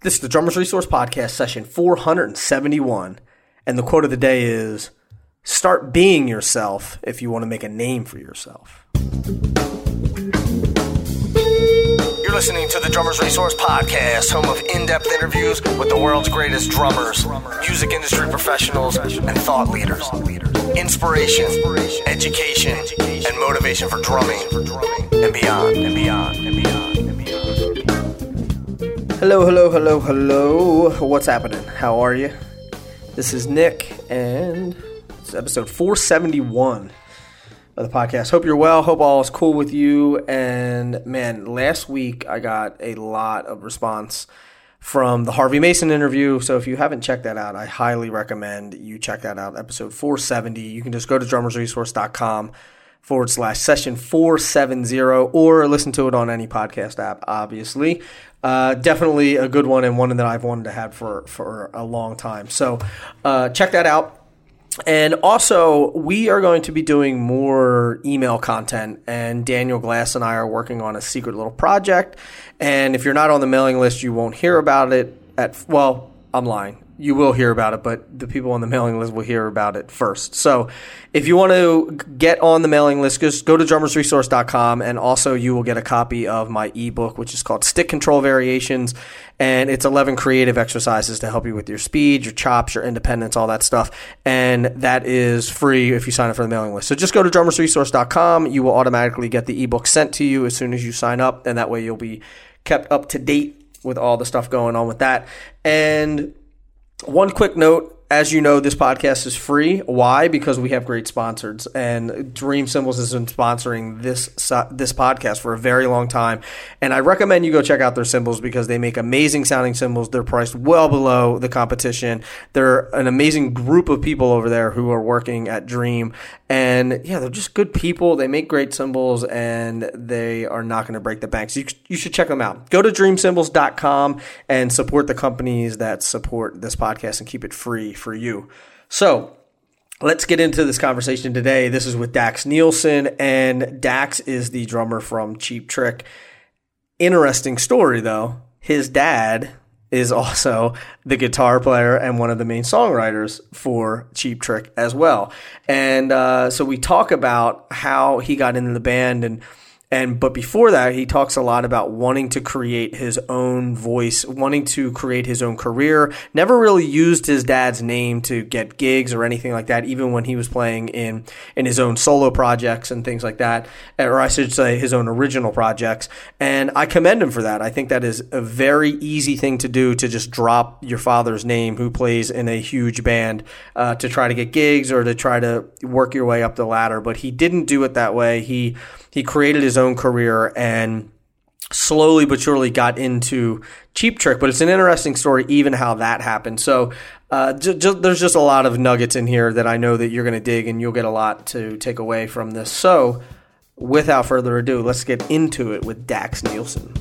This is the Drummers Resource Podcast, session 471. And the quote of the day is Start being yourself if you want to make a name for yourself. You're listening to the Drummers Resource Podcast, home of in depth interviews with the world's greatest drummers, music industry professionals, and thought leaders. Inspiration, education, and motivation for drumming and beyond, and beyond, and beyond, and beyond. Hello, hello, hello, hello. What's happening? How are you? This is Nick, and it's episode 471 of the podcast. Hope you're well. Hope all is cool with you. And man, last week I got a lot of response from the Harvey Mason interview. So if you haven't checked that out, I highly recommend you check that out. Episode 470. You can just go to drummersresource.com forward slash session 470 or listen to it on any podcast app, obviously. Uh, definitely a good one and one that I've wanted to have for, for a long time. So uh, check that out. And also, we are going to be doing more email content, and Daniel Glass and I are working on a secret little project. And if you're not on the mailing list, you won't hear about it at, well, I'm lying you will hear about it, but the people on the mailing list will hear about it first. So if you want to get on the mailing list, just go to drummersresource.com and also you will get a copy of my ebook, which is called Stick Control Variations. And it's 11 creative exercises to help you with your speed, your chops, your independence, all that stuff. And that is free if you sign up for the mailing list. So just go to drummersresource.com. You will automatically get the ebook sent to you as soon as you sign up. And that way you'll be kept up to date with all the stuff going on with that. And one quick note as you know, this podcast is free. Why? Because we have great sponsors, and Dream Cymbals has been sponsoring this this podcast for a very long time. And I recommend you go check out their cymbals because they make amazing sounding cymbals. They're priced well below the competition. They're an amazing group of people over there who are working at Dream, and yeah, they're just good people. They make great cymbals, and they are not going to break the bank. So you, you should check them out. Go to dreamcymbals.com and support the companies that support this podcast and keep it free for you. So let's get into this conversation today. This is with Daxx Nielsen, and Daxx is the drummer from Cheap Trick. Interesting story though. His dad is also the guitar player and one of the main songwriters for Cheap Trick as well. And uh, so we talk about how he got into the band and and but before that, he talks a lot about wanting to create his own voice, wanting to create his own career. Never really used his dad's name to get gigs or anything like that, even when he was playing in in his own solo projects and things like that, or I should say his own original projects. And I commend him for that. I think that is a very easy thing to do to just drop your father's name, who plays in a huge band, uh, to try to get gigs or to try to work your way up the ladder. But he didn't do it that way. He he created his own career and slowly but surely got into Cheap Trick. But it's an interesting story, even how that happened. So uh, there's just a lot of nuggets in here that I know that you're going to dig and you'll get a lot to take away from this. So without further ado, let's get into it with Daxx Nielsen.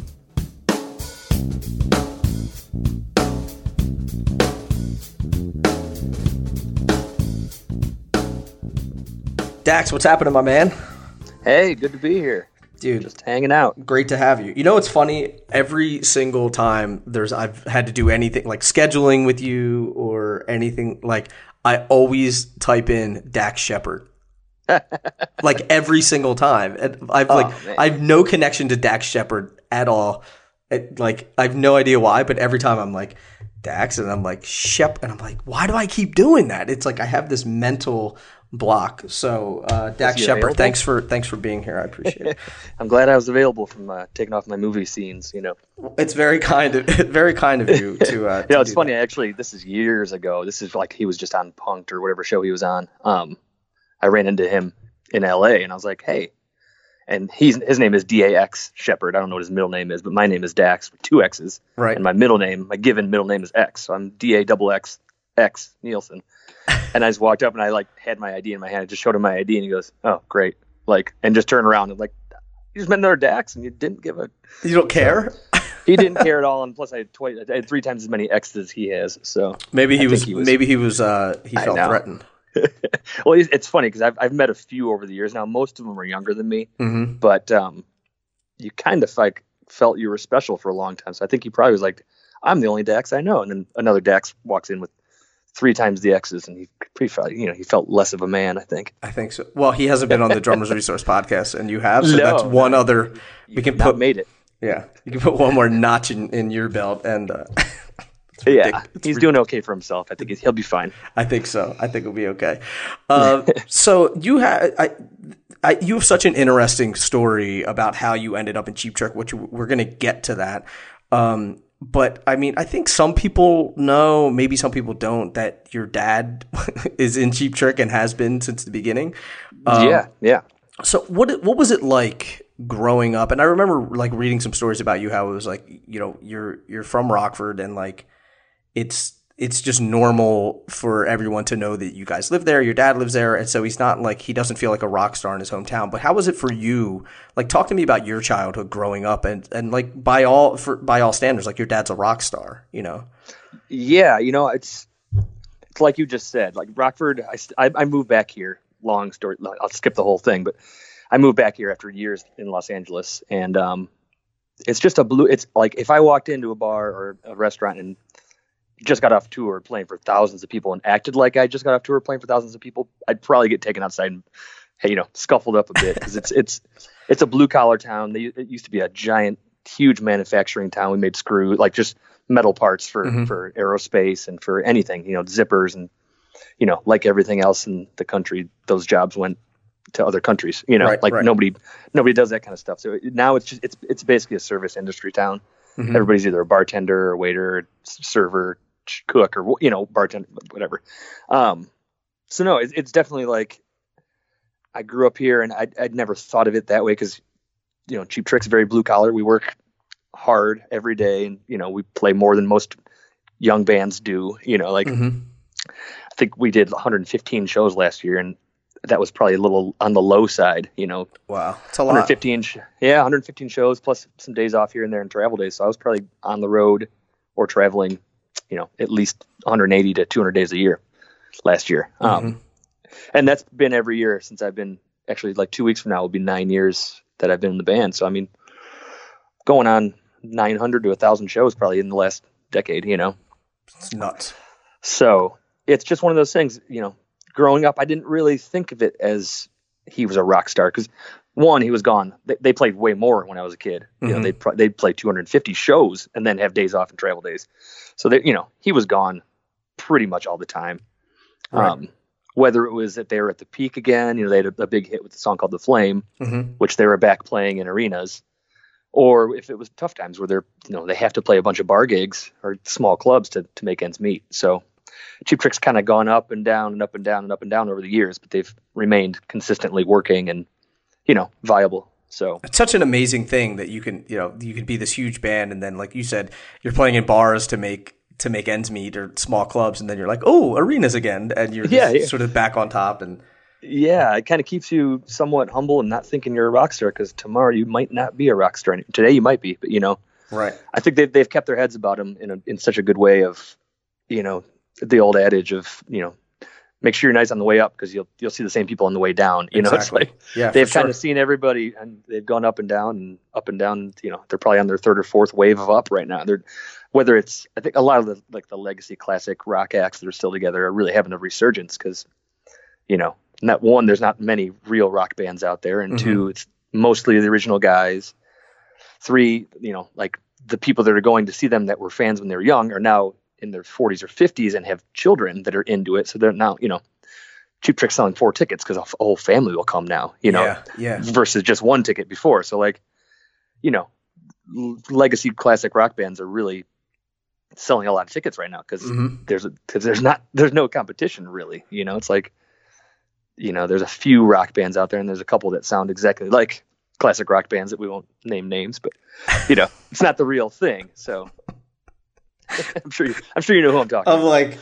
Daxx, what's happening, my man? Hey, good to be here. Dude, just hanging out. Great to have you. You know what's funny? Every single time there's I've had to do anything like scheduling with you or anything like I always type in Dax Shepard. like every single time. And I've like I have no connection to Dax Shepard at all. It, like I have no idea why, but every time I'm like Dax and I'm like Shep and I'm like, why do I keep doing that? It's like I have this mental block. So, uh, Dax Shepard, thanks for thanks for being here. I appreciate it. I'm glad I was available from uh, taking off my movie scenes. You know, it's very kind of very kind of you to. Uh, you know, it's funny. That. Actually, this is years ago. This is like he was just on Punk'd or whatever show he was on. Um, I ran into him in L.A. and I was like, hey. And he's his name is D A X Shepard. I don't know what his middle name is, but my name is Dax with two X's. Right. And my middle name, my given middle name is X. So I'm D A double X Nielsen. and I just walked up and I like had my ID in my hand. I just showed him my ID and he goes, "Oh, great!" Like, and just turned around and like, you just met another Dax and you didn't give a. You don't care. he didn't care at all, and plus I had twice, I had three times as many X's as he has. So maybe he, was, he was, maybe he was, uh, he felt threatened. well, it's funny because I've I've met a few over the years now. Most of them are younger than me, mm-hmm. but um, you kind of like felt you were special for a long time. So I think he probably was like, I'm the only Dax I know. And then another Dax walks in with three times the X's, and he pretty felt, you know, he felt less of a man. I think. I think so. Well, he hasn't been on the Drummers Resource podcast, and you have, so No, that's one no. other. We can put made it. yeah, you can put one more notch in, in your belt, and uh, Yeah, ridic- he's doing okay for himself. I think he'll be fine. I think so. I think it'll be okay. Uh, so you have I, I, you have such an interesting story about how you ended up in Cheap Trick, which we're going to get to that. Um, but I mean, I think some people know, maybe some people don't, that your dad is in Cheap Trick and has been since the beginning. Um, yeah, yeah. So what what was it like growing up? And I remember like reading some stories about you how it was like you know you're you're from Rockford and like it's it's just normal for everyone to know that you guys live there, your dad lives there, and so he's not like he doesn't feel like a rock star in his hometown. But how was it for you? Like talk to me about your childhood growing up and and like by all for by all standards, like your dad's a rock star, you know. Yeah, you know, it's it's like you just said. Like Rockford, I, I, I moved back here. Long story. I'll skip the whole thing, but I moved back here after years in Los Angeles, and um, it's just a blue. It's like if I walked into a bar or a restaurant and just got off tour playing for thousands of people and acted like I just got off tour playing for thousands of people, I'd probably get taken outside and hey, you know, scuffled up a bit because it's it's it's a blue collar town. They, it used to be a giant, huge manufacturing town. We made screw like just metal parts for Mhm. for aerospace and for anything, you know, zippers and you know, like everything else in the country, those jobs went to other countries. You know, Right, like right. nobody nobody does that kind of stuff. So now it's just it's it's basically a service industry town. Mhm. Everybody's either a bartender or waiter, or server, cook, or you know, bartender, whatever. Um, so no, it's, it's definitely like I grew up here, and I I'd never thought of it that way because you know, Cheap Trick's very blue collar. We work hard every day, and you know, we play more than most young bands do. You know, like Mhm. I think we did 115 shows last year, and that was probably a little on the low side. You know, Wow, it's a lot. 115 yeah 115 shows plus some days off here and there and travel days so i was probably on the road or traveling you know at least 180 to 200 days a year last year. Um, and that's been every year since i've been actually like two weeks from now will be nine years that i've been in the band. So i mean going on 900 to 1000 shows probably in the last decade you know? It's nuts. so it's just one of those things, you know, growing up, I didn't really think of it as he was a rock star because one, he was gone. They, they played way more when I was a kid. You know, Mhm. they'd, pro- they'd play 250 shows and then have days off and travel days. So they, you know, he was gone pretty much all the time. Right. Um, whether it was that they were at the peak again, you know, they had a, a big hit with the song called The Flame, hmm which they were back playing in arenas, or if it was tough times where they're you know they have to play a bunch of bar gigs or small clubs to to make ends meet. So Cheap Trick's kind of gone up and down and up and down and up and down over the years, but they've remained consistently working and you know viable. So It's such an amazing thing that you can, you know, you could be this huge band, and then, like you said, you're playing in bars to make to make ends meet or small clubs, and then you're like, oh, arenas again, and you're Yeah, yeah. sort of back on top. And yeah, it kind of keeps you somewhat humble and not thinking you're a rock star because tomorrow you might not be a rock star. Today you might be, but you know right, I think they've they've kept their heads about them in a, in such a good way of, you know, the old adage of you know, make sure you're nice on the way up because you'll you'll see the same people on the way down. You know, Exactly. it's like yeah, they've kind sure. of seen everybody and they've gone up and down and up and down. You know, they're probably on their third or fourth wave of up right now. They're whether it's I think a lot of the like the legacy classic rock acts that are still together are really having a resurgence because, you know, not one there's not many real rock bands out there, and Mhm. two it's mostly the original guys. Three, you know, like the people that are going to see them that were fans when they were young are now in their 40s or 50s and have children that are into it. So they're now, you know, Cheap Trick selling four tickets because a whole family will come now, you know, yeah, yeah, versus just one ticket before. So like, you know, l- legacy classic rock bands are really selling a lot of tickets right now because Mhm. there's because there's not there's no competition really. You know, it's like, you know, there's a few rock bands out there and there's a couple that sound exactly like classic rock bands that we won't name names, but you know, it's not the real thing. So I'm sure you, I'm sure you know who I'm talking. I'm like,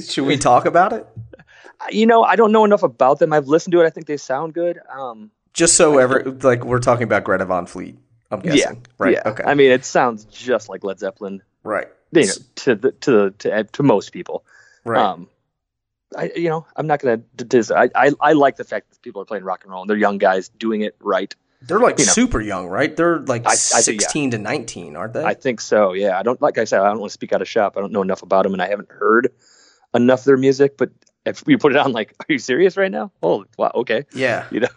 should we talk about it? you know, I don't know enough about them. I've listened to it. I think they sound good. Um, Just so ever, like we're talking about Greta Van Fleet. I'm guessing, yeah, right? Yeah. Okay, I mean, it sounds just like Led Zeppelin. right, You know, to the to the to, to most people. right. Um, I you know I'm not gonna dis. I, I I like the fact that people are playing rock and roll and they're young guys doing it right. They're like You know. super young, right? They're like I- I think, yeah. 16 to 19, aren't they? I think so. Yeah, I don't like I said I don't want to speak out of shop. I don't know enough about them, and I haven't heard enough of their music. But if you put it on, like, are you serious right now? Oh, wow, okay. yeah. You know,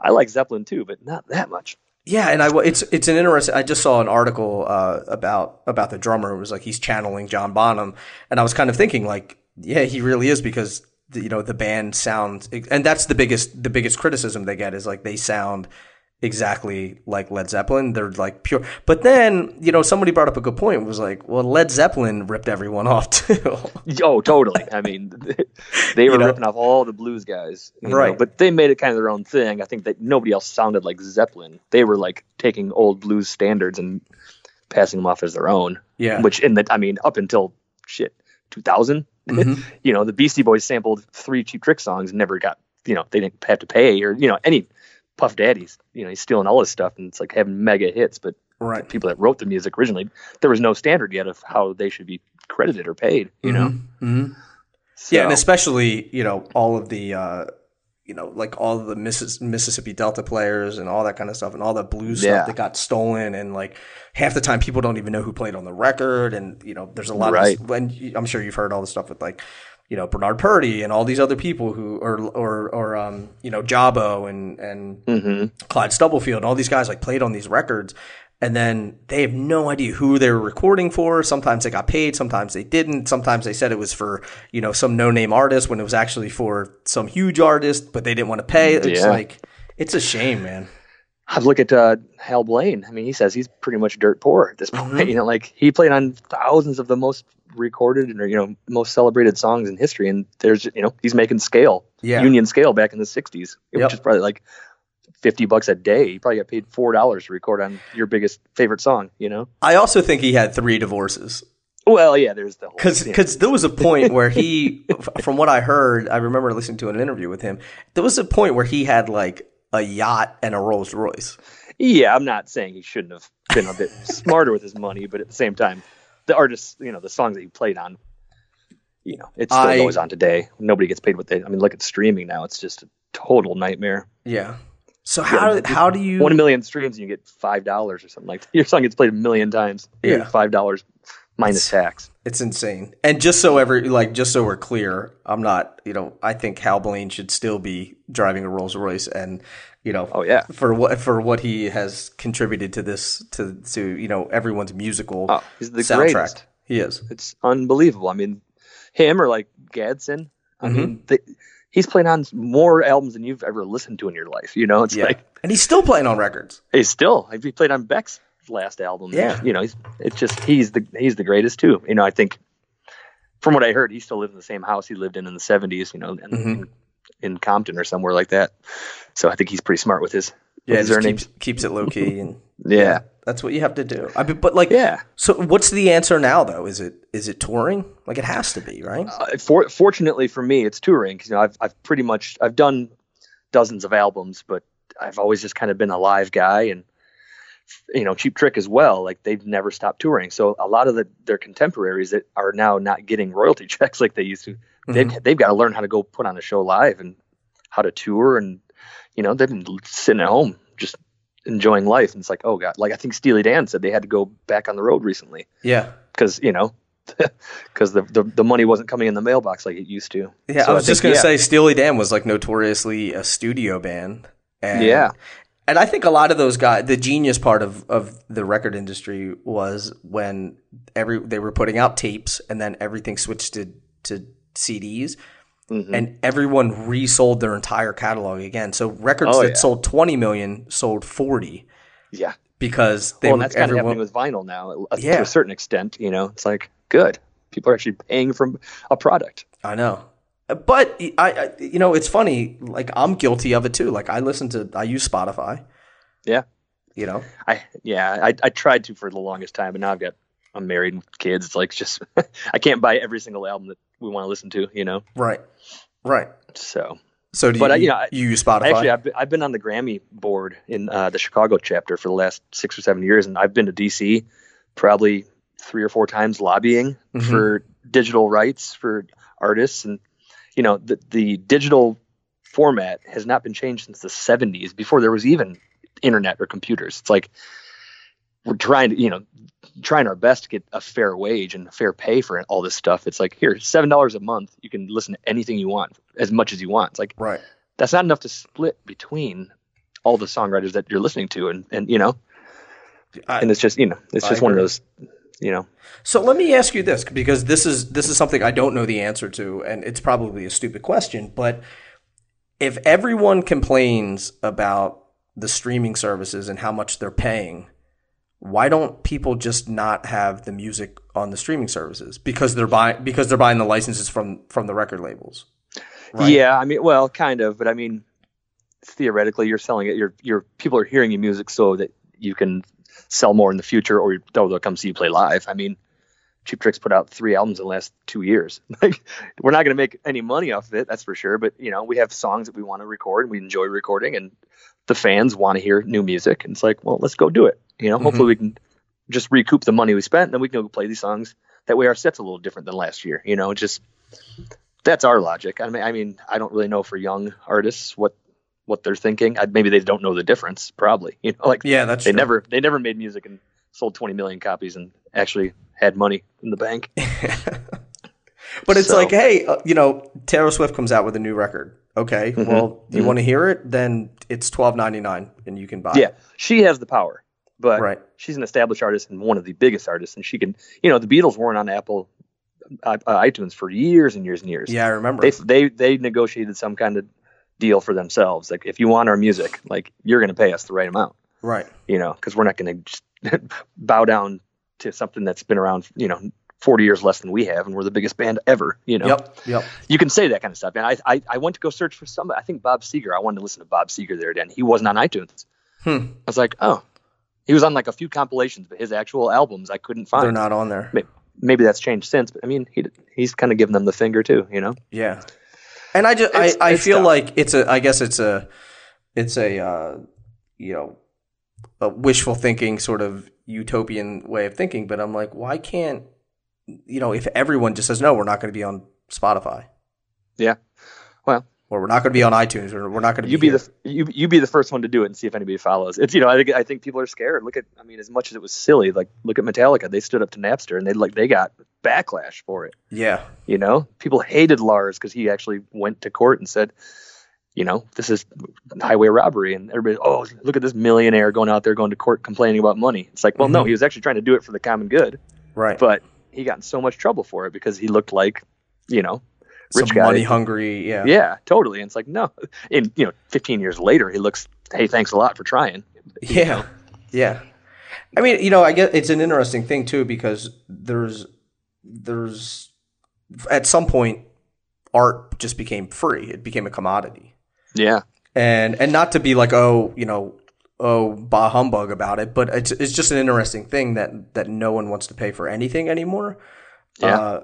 I like Zeppelin too, but not that much. Yeah, and I it's it's an interesting. I just saw an article uh, about about the drummer. It was like he's channeling John Bonham, and I was kind of thinking like, yeah, he really is because the, you know the band sounds, and that's the biggest the biggest criticism they get is like they sound exactly like Led Zeppelin. They're like pure. But then you know somebody brought up a good point. Was like, well, Led Zeppelin ripped everyone off too. Oh, totally. I mean, they were know? ripping off all the blues guys, you know, Right. but they made it kind of their own thing. I think that nobody else sounded like Zeppelin. They were like taking old blues standards and passing them off as their own. Yeah. Which in the, I mean, up until shit, 2000, Mhm. you know, the Beastie Boys sampled three Cheap Trick songs, and never got, you know, they didn't have to pay or you know any Puff Daddies, you know, he's stealing all his stuff and it's like having mega hits, but right. people that wrote the music originally, there was no standard yet of how they should be credited or paid, you know. hmm So, Yeah, and especially you know all of the uh, you know like all the Missis- Mississippi Delta players and all that kind of stuff and all the blues Yeah. stuff that got stolen and like half the time people don't even know who played on the record and you know there's a lot Right. of and I'm sure you've heard all the stuff with like you know Bernard Purdie and all these other people who or or or um you know Jabo and and Mhm. Clyde Stubblefield and all these guys like played on these records and then they have no idea who they were recording for. Sometimes they got paid, sometimes they didn't. Sometimes they said it was for, you know, some no-name artist when it was actually for some huge artist, but they didn't want to pay. It's Yeah. like it's a shame, man. I look at uh, Hal Blaine. I mean, he says he's pretty much dirt poor at this point. Mhm. You know, like he played on thousands of the most recorded and you know most celebrated songs in history, and there's you know he's making scale, Yeah. union scale back in the '60s, Yep. which is probably like fifty bucks a day. You probably got paid four dollars to record on your biggest favorite song. You know? I also think he had three divorces. Well, yeah. There's the whole Because you there was a point where he, from what I heard, I remember listening to an interview with him. There was a point where he had like a yacht and a Rolls Royce. yeah. I'm not saying he shouldn't have been a bit smarter with his money, but at the same time, the artists, you know, the songs that he played on. You know, it still I- goes on today. Nobody gets paid what they. I mean, look at streaming now; it's just a total nightmare. Yeah. So how Yeah, how do you One million streams, and you get five dollars or something like that. Your song gets played a million times. You get Yeah. five dollars minus tax. It's insane. And just so every like just so we're clear, I'm not, you know, I think Hal Blaine should still be driving a Rolls Royce and, you know, Oh yeah, for what for what he has contributed to this to to, you know, everyone's musical Oh, he's the soundtrack. greatest. He is. it's unbelievable. I mean, him or like Gadson. I Mm-hmm. mean, they, he's playing on more albums than you've ever listened to in your life. You know, it's Yeah. like and he's still playing on records. he's still. He played on Beck's last album. Yeah. you know, he's it's just he's the he's the greatest too. You know, I think from what I heard, he still lives in the same house he lived in in the '70s. You know, and, Mhm. in, in Compton or somewhere like that. So I think he's pretty smart with his Yeah, just keeps, keeps it low key and Yeah. that's what you have to do. I mean, but like Yeah. So what's the answer now though? Is it is it touring? Like it has to be, right? Uh, for, fortunately for me, it's touring. 'cause, you know, I've I've pretty much I've done dozens of albums, but I've always just kind of been a live guy, and you know, Cheap Trick as well. Like they've never stopped touring. So a lot of the, their contemporaries that are now not getting royalty checks like they used to, they've they've got to learn how to go put on a show live and how to tour, and you know, they've been sitting at home just enjoying life. And it's like, oh god, like I think Steely Dan said they had to go back on the road recently Yeah. because you know because the, the the money wasn't coming in the mailbox like it used to. Yeah, So I was think, just gonna yeah. say Steely Dan was like notoriously a studio band. And, Yeah. and I think a lot of those guys, the genius part of of the record industry was when every they were putting out tapes, and then everything switched to to CDs, Mhm. and everyone resold their entire catalog again. So records Oh, that yeah. sold twenty million sold forty yeah. because they well, and that's kind of happening with vinyl now, uh, Yeah. to a certain extent. You know, it's like good. People are actually paying for a product. I know. But I, I, you know, it's funny. Like I'm guilty of it too. Like I listen to, I use Spotify. Yeah. You know. I yeah, I I tried to for the longest time, but now I've got I'm married with kids. It's like just I can't buy every single album that we want to listen to. You know, Right. Right. so So do But, you, uh, you know, I- you use Spotify? Actually, I've been, I've been on the Grammy board in uh, the Chicago chapter for the last six or seven years, and I've been to DC probably three or four times lobbying Mhm. for digital rights for artists, and you know the the digital format has not been changed since the 70s before there was even internet or computers. It's like we're trying to, you know, trying our best to get a fair wage and fair pay for all this stuff. It's like here, seven dollars a month, you can listen to anything you want, as much as you want. It's like right. That's not enough to split between all the songwriters that you're listening to, and and you know, I, and it's just you know, it's just one of those, you know. So let me ask you this, because this is this is something I don't know the answer to, and it's probably a stupid question, but if everyone complains about the streaming services and how much they're paying why don't people just not have the music on the streaming services? Because they're buying because they're buying the licenses from from the record labels right? yeah i mean well kind of but i mean theoretically you're selling it your your people are hearing your music so that you can sell more in the future or they'll come see you play live. I mean cheap tricks put out three albums in the last two years. Like we're not going to make any money off of it that's for sure but you know we have songs that we want to record and we enjoy recording and the fans want to hear new music and it's like well let's go do it you know, mm-hmm. hopefully we can just recoup the money we spent, and then we can go play these songs. That way, our set's a little different than last year. You know, just that's our logic. I mean, I mean, I don't really know for young artists what what they're thinking. I, maybe they don't know the difference. Probably, you know, like yeah, that's they true. never they never made music and sold 20 million copies and actually had money in the bank. but it's so. like, hey, uh, you know, Taylor Swift comes out with a new record. Okay, mm-hmm. well, you mm-hmm. want to hear it? Then it's twelve ninety nine, and you can buy. Yeah, it. she has the power but right. she's an established artist and one of the biggest artists, and she can, you know, the Beatles weren't on Apple uh, uh, iTunes for years and years and years. Yeah, I remember. They they they negotiated some kind of deal for themselves. Like, if you want our music, like you're going to pay us the right amount, right? You know, because we're not going to bow down to something that's been around, you know, 40 years less than we have, and we're the biggest band ever. You know. Yep. Yep. You can say that kind of stuff. And I I, I went to go search for some. I think Bob Seger. I wanted to listen to Bob Seger there again. He wasn't on iTunes. Hmm. I was like, oh, he was on like a few compilations, but his actual albums I couldn't find. They're not on there. Maybe, maybe that's changed since, but I mean, he he's kind of given them the finger too, you know. Yeah, and I just I, I feel tough. like it's a I guess it's a it's a uh, you know a wishful thinking sort of utopian way of thinking, but I'm like, why can't you know if everyone just says no, we're not going to be on Spotify. Yeah, well, or we're not going to be on iTunes, or we're not going to. You be, be the you you be the first one to do it and see if anybody follows. It's you know I think I think people are scared. Look at I mean as much as it was silly, like look at Metallica. They stood up to Napster and they like they got backlash for it. Yeah, you know people hated Lars because he actually went to court and said, you know this is highway robbery, and everybody oh look at this millionaire going out there going to court complaining about money. It's like well mm-hmm. no he was actually trying to do it for the common good. Right. But he got in so much trouble for it because he looked like you know rich Some guy, money hungry. Yeah, yeah, totally. And it's like no, and you know, 15 years later, he looks, hey, thanks a lot for trying. Yeah, know? yeah. I mean, you know, I guess it's an interesting thing too because there's there's at some point art just became free. It became a commodity. Yeah. And and not to be like, oh, you know, oh, bah humbug about it, but it's it's just an interesting thing that that no one wants to pay for anything anymore. Yeah. Uh,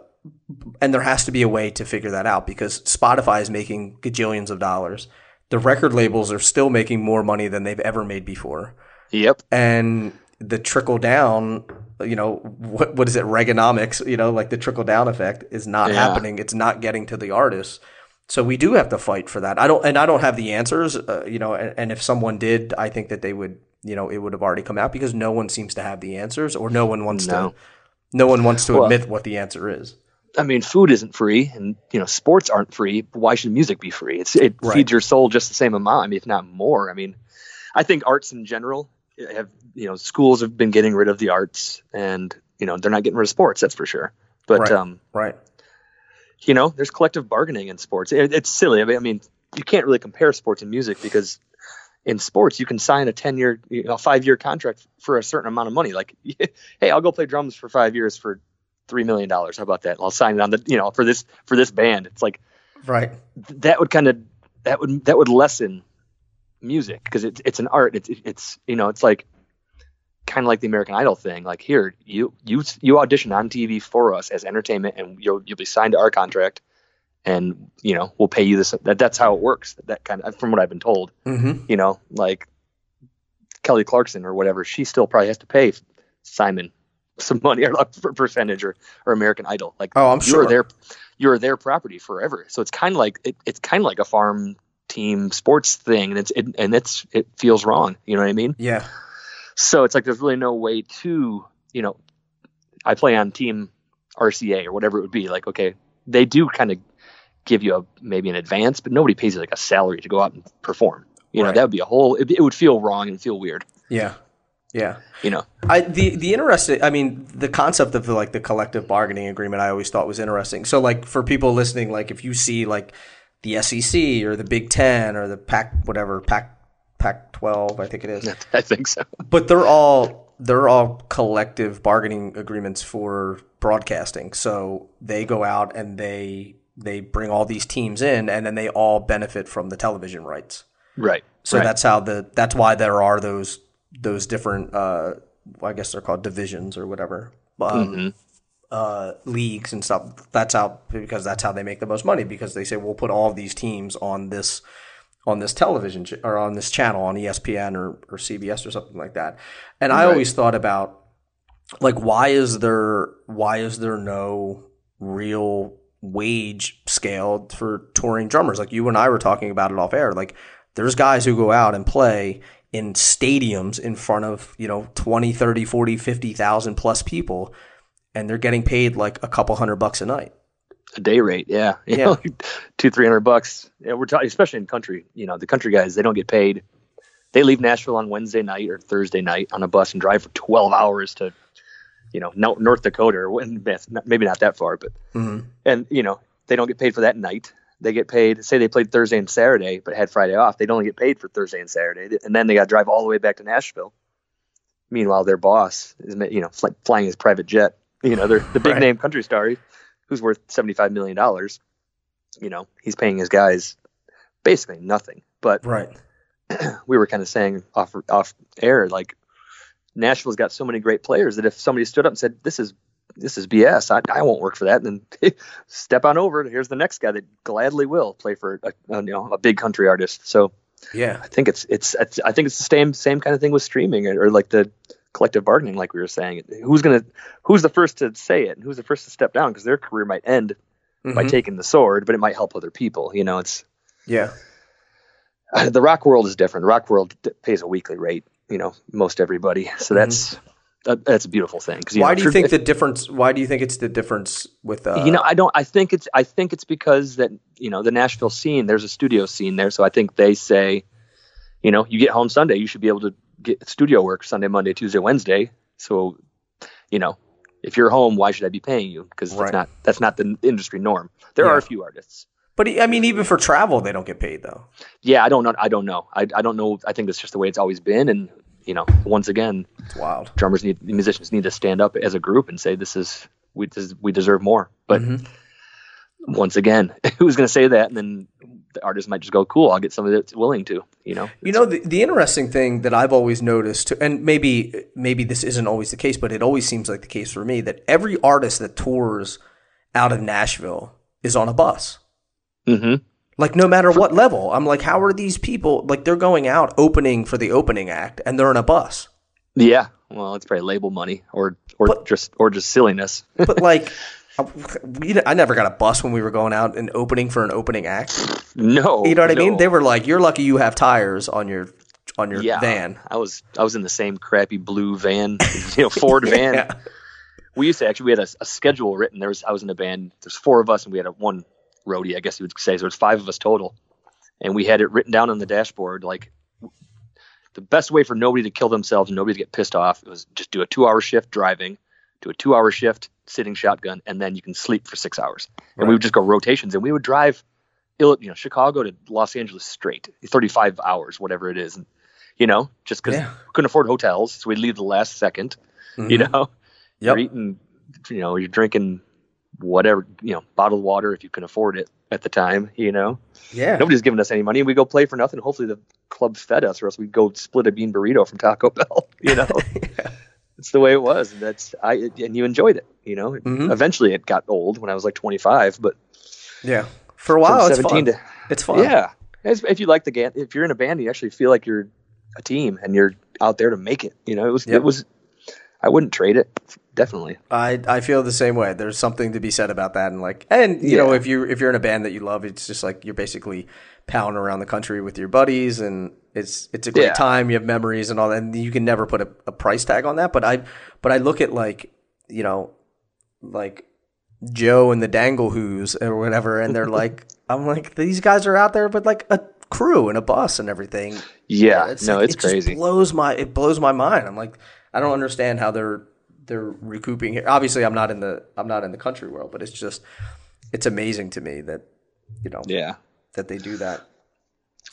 and there has to be a way to figure that out because Spotify is making gajillions of dollars. The record labels are still making more money than they've ever made before. Yep. And the trickle down, you know, what what is it, Reaganomics, you know, like the trickle down effect is not yeah. happening. It's not getting to the artists. So we do have to fight for that. I don't, and I don't have the answers, uh, you know, and, and if someone did, I think that they would, you know, it would have already come out because no one seems to have the answers or no one wants no. to, no one wants to well, admit what the answer is. I mean, food isn't free, and you know, sports aren't free. Why should music be free? It's it right. feeds your soul just the same amount. I mean, if not more. I mean, I think arts in general have you know schools have been getting rid of the arts, and you know they're not getting rid of sports. That's for sure. But right. um, right. You know, there's collective bargaining in sports. It, it's silly. I mean, I mean, you can't really compare sports and music because in sports you can sign a 10 year you know, 5 year contract for a certain amount of money like hey i'll go play drums for 5 years for three million dollars. How about that? I'll sign it on the you know for this for this band. It's like right. That would kind of that would that would lessen music because it's it's an art. It's it's you know it's like kind of like the American Idol thing. Like here, you you you audition on TV for us as entertainment, and you'll you'll be signed to our contract, and you know we'll pay you this. That that's how it works. That kind of from what I've been told. Mm-hmm. You know, like Kelly Clarkson or whatever, she still probably has to pay Simon some money or a percentage or, or American Idol. Like oh, I'm you're sure their you're their property forever. So it's kind of like it, it's kind of like a farm team sports thing, and it's it, and it's it feels wrong. You know what I mean? Yeah. So it's like there's really no way to you know, I play on team RCA or whatever it would be. Like okay, they do kind of give you a maybe an advance, but nobody pays you like a salary to go out and perform. You know, that would be a whole. It, it would feel wrong and feel weird. Yeah. Yeah. You know. I the the interesting I mean the concept of the, like the collective bargaining agreement I always thought was interesting. So like for people listening, like if you see like the SEC or the Big Ten or the Pac whatever Pac Pac twelve I think it is, I think so. but they're all they're all collective bargaining agreements for broadcasting. So they go out and they they bring all these teams in and then they all benefit from the television rights. Right. So right. that's how the that's why there are those those different uh I guess they're called divisions or whatever. Um, uh leagues and stuff. That's how because that's how they make the most money because they say we'll put all these teams on this on this television ch- or on this channel on ESPN or or CBS or something like that. And I always thought about like why is there why is there no real wage scale for touring drummers like you and I were talking about it off air like there's guys who go out and play in stadiums in front of you know 20 30 40 50,000 plus people and they're getting paid like a couple hundred bucks a night a day rate. Yeah, you Yeah. know, two three hundred bucks. Yeah, we're talking, especially in country. You know, the country guys they don't get paid. They leave Nashville on Wednesday night or Thursday night on a bus and drive for twelve hours to, you know, North Dakota or maybe not that far, but mm-hmm. and you know they don't get paid for that night. They get paid. Say they played Thursday and Saturday, but had Friday off. They'd only get paid for Thursday and Saturday, and then they got to drive all the way back to Nashville. Meanwhile, their boss is, you know, fly, flying his private jet. You know, they're the big Right. name country star who's worth seventy-five million dollars. You know, he's paying his guys basically nothing. But right we were kind of saying off off air, like Nashville's got so many great players that if somebody stood up and said, "This is this is BS. I, I won't work for that," And then step on over. Here's the next guy that gladly will play for a, a, you know a big country artist. So yeah I think it's it's, it's I think it's the same same kind of thing with streaming or, or like the collective bargaining, like we were saying. Who's gonna who's the first to say it and who's the first to step down because their career might end by Mhm. taking the sword, but it might help other people. You know, it's yeah the rock world is different. The rock world d- pays a weekly rate. You know, most everybody. So that's that, that's a beautiful thing. Why know, do you think the difference why do you think it's the difference with uh you know, I don't. I think it's. I think it's because that you know the Nashville scene. There's a studio scene there, so I think they say, you know, you get home Sunday, you should be able to get studio work Sunday, Monday, Tuesday, Wednesday. So, you know, if you're home, why should I be paying you? Because Right. that's not that's not the industry norm. There are a few artists. but I mean even for travel they don't get paid though Yeah, I don't know. I don't know. I, I don't know. I think that's just the way it's always been. And you know, once again, it's wild drummers need musicians need to stand up as a group and say this is we we deserve more. But Mhm. once again, who's going to say that? And then the artist might just go, "Cool, I'll get somebody that's willing to." You know, You know, the, the interesting thing that I've always noticed, and maybe maybe this isn't always the case, but it always seems like the case for me that every artist that tours out of Nashville is on a bus. hmm Like no matter what level, I'm like, how are these people? Like they're going out opening for the opening act, and they're in a bus. yeah. Well, it's probably label money or or But- just or just silliness. But like, I, we, I never got a bus when we were going out and opening for an opening act. no, You know what I mean? They were like, "You're lucky you have tires on your on your yeah, van." I was I was in the same crappy blue van, you know, Ford van. We used to actually we had a, a schedule written. There was I was in a band. There's four of us, and we had a one roadie, I guess you would say. So there's five of us total, and we had it written down on the dashboard. Like the best way for nobody to kill themselves and nobody to get pissed off was just do a two hour shift driving, do a two hour shift sitting shotgun, and then you can sleep for six hours. And we would just go rotations, and we would drive, you know, Chicago to Los Angeles straight, 35 hours, whatever it is, and you know, just because Yeah. we couldn't afford hotels, so we'd leave the last 2nd You mm-hmm. know, Yep. you're eating, you know, you're drinking whatever, you know, bottled water if you can afford it at the time, you know. Yeah. Nobody's giving us any money. And we go play for nothing. Hopefully the club fed us or else we'd go split a bean burrito from Taco Bell, you know. It's the way it was. And that's I and you enjoyed it, you know. Mhm. Eventually it got old when I was like 25, but Yeah. For a while, it's fun. to It's fun. yeah. If you like the ga- if you're in a band, you actually feel like you're a team and you're out there to make it. You know, it was Yep. it was. I wouldn't trade it. Definitely. I I feel the same way. There's something to be said about that, and like, and you know, if you if you're in a band that you love, it's just like you're basically pounding around the country with your buddies, and it's it's a great Yeah. time. You have memories and all that, and you can never put a, a price tag on that. But I but I look at like you know, like Joe and the Dangle Who's or whatever, and they're like, I'm like, these guys are out there with like a crew and a bus and everything. Yeah. It's no, like- it's it just crazy. blows my it blows my mind. I'm like, I don't understand how they're they're recouping here. Obviously, I'm not in the I'm not in the country world, but it's just it's amazing to me that you know yeah. that they do that.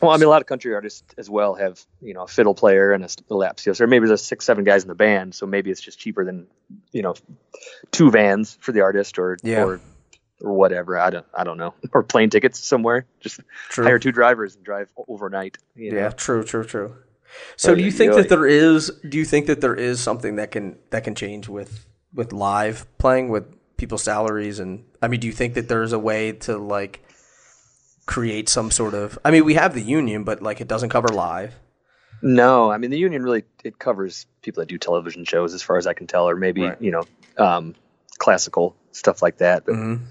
Well, I mean, a lot of country artists as well have, you know, a fiddle player and a, a lap steel. So maybe there's six, seven guys in the band. So maybe it's just cheaper than, you know, two vans for the artist or, Yeah. or, or whatever. I don't, I don't know. Or plane tickets somewhere. Just True. hire two drivers and drive overnight. You know? Yeah, true, true, true. So, do you think that there is? Do you think that there is something that can that can change with with live playing with people's salaries? And I mean, do you think that there's a way to like create some sort of? I mean, we have the union, but like it doesn't cover live. No, I mean, the union really, it covers people that do television shows as far as I can tell, or maybe, Right. you know, um, classical stuff like that. But, Mhm.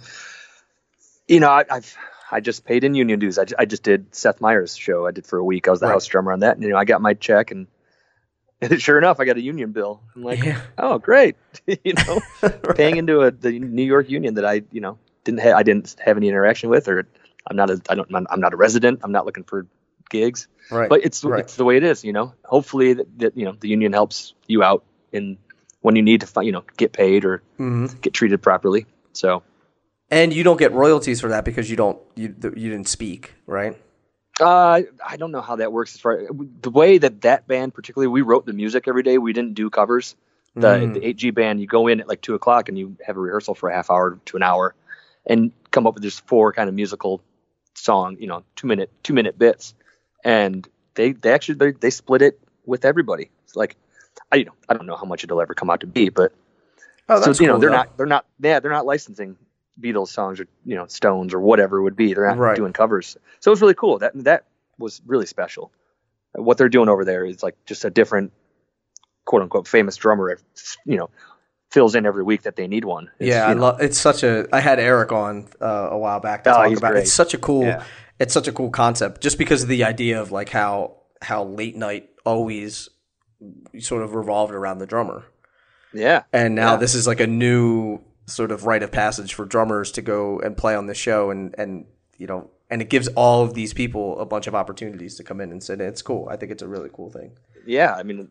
you know, I, I've, I just paid in union dues. I, I just did Seth Meyers' show. I did for a week. I was the Right. house drummer on that. And, you know, I got my check and, and sure enough, I got a union bill. I'm like, Yeah. oh, great. you know, paying into a, the New York union that I, you know, didn't have, I didn't have any interaction with, or I'm not a, I don't, I'm not a resident. I'm not looking for gigs Right, but it's right. it's the way it is, you know. Hopefully that, that you know the union helps you out in when you need to you know get paid or Mhm. get treated properly. So And you don't get royalties for that because you don't you you didn't speak, right? uh, I don't know how that works as far the way that that band particularly we wrote the music every day. We didn't do covers. The Mm. the 8G band, you go in at like two o'clock and you have a rehearsal for a half hour to an hour, and come up with just four kind of musical song, you know, two minute two minute bits, and they they actually they, they split it with everybody. It's like I you know I don't know how much it'll ever come out to be, but Oh, so you know cool, they're though. not they're not yeah they're not licensing Beatles songs or you know Stones or whatever it would be. They're not Right. doing covers. So it's really cool. That that was really special. What they're doing over there is like just a different quote unquote famous drummer. You know, fills in every week that they need one. It's, yeah, I know, love. It's such a. I had Eric on uh, a while back to Oh, talk about. great. It's such a cool. Yeah. It's such a cool concept, just because of the idea of like how how late night always sort of revolved around the drummer, yeah, and now Yeah. this is like a new sort of rite of passage for drummers to go and play on the show, and and you know, and it gives all of these people a bunch of opportunities to come in and sit. in. It's cool. I think it's a really cool thing. yeah. I mean,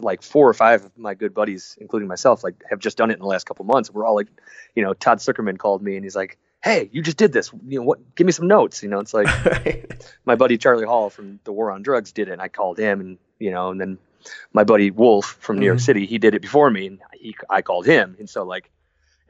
like four or five of my good buddies, including myself, like have just done it in the last couple months. We're all like, you know, Todd Sucherman called me and he's like, "Hey, you just did this. You know what? Give me some notes." You know, it's like. my buddy Charlie Hall from the War on Drugs did it, and I called him, and you know, and then my buddy Wolf from New York mm-hmm. City, he did it before me, and he, I called him, and so like,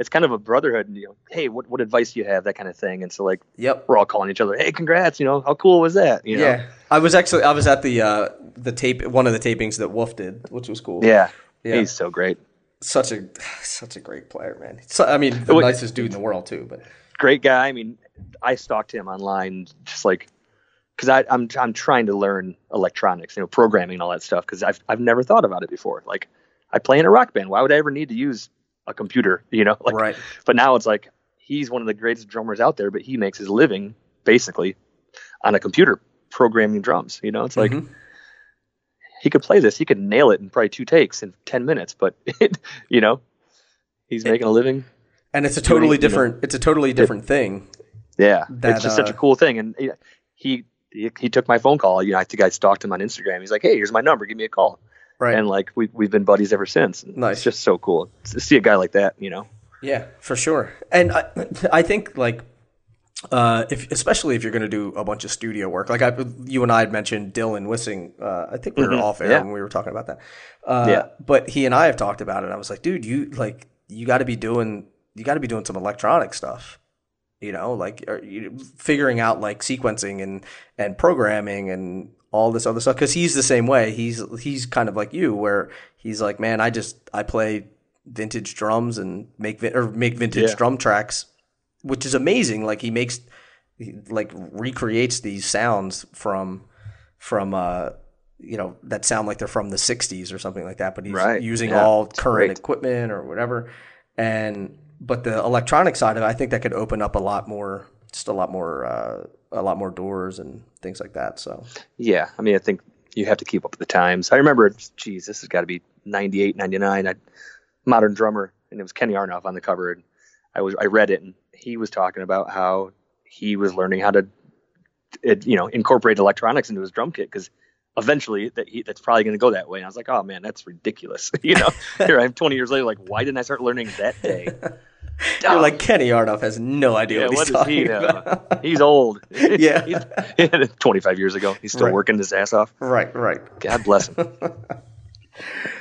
it's kind of a brotherhood. And, you know, hey, what what advice do you have? That kind of thing, and so like, yep. we're all calling each other, hey, congrats, you know, how cool was that? You know? Yeah, I was actually I was at the uh, the tape one of the tapings that Wolf did, which was cool. yeah, Yeah. he's so great, such a such a great player, man. So, I mean, the Well, nicest dude in the world too. But great guy. I mean, I stalked him online, just like. Because I'm I'm trying to learn electronics, you know, programming and all that stuff. Because I've I've never thought about it before. Like, I play in a rock band. Why would I ever need to use a computer? You know, like, right, But now it's like he's one of the greatest drummers out there, but he makes his living basically on a computer programming drums. You know, it's like Mhm. he could play this, he could nail it in probably two takes in ten minutes, but it, you know, he's making a living. and it's a totally you know, different. It's a totally different thing. Yeah, That, it's just such uh, a cool thing, and he, he he took my phone call. You know, I think I stalked him on Instagram. He's like, "Hey, here's my number. Give me a call." Right. And like we we've been buddies ever since. And Nice. It's just so cool to see a guy like that. You know. yeah, for sure. And I, I think like. Uh, if especially if you're going to do a bunch of studio work, like I, you and I had mentioned Dylan Wissing, uh, I think we were Mhm. off air Yeah. when we were talking about that. Uh, Yeah. But he and I have talked about it. I was like, dude, you like you got to be doing you got to be doing some electronic stuff. You know, like are you, figuring out like sequencing and and programming and all this other stuff. Because he's the same way. He's he's kind of like you, where he's like, man, I just I play vintage drums and make or make vintage Yeah. drum tracks, which is amazing. Like he makes he, like recreates these sounds from from uh you know that sound like they're from the 60s or something like that but he's Right. using Yeah, all current great. equipment or whatever and but the electronic side of it i think that could open up a lot more just a lot more uh, a lot more doors and things like that so Yeah, I mean, I think you have to keep up with the times. I remember, geez, this has got to be 98, 99. I, modern drummer, and it was Kenny Aronoff on the cover. And I was, I read it, and he was talking about how he was learning how to, it, you know, incorporate electronics into his drum kit because eventually that he, that's probably going to go that way. And I was like, oh man, that's ridiculous. you know, here I am 20 years later, like, why didn't I start learning that day? you're like Kenny Aronoff has no idea Yeah, what what he's he talking know? about He's old. Yeah. He's- 25 years ago, he's still Right. working his ass off. right right God bless him.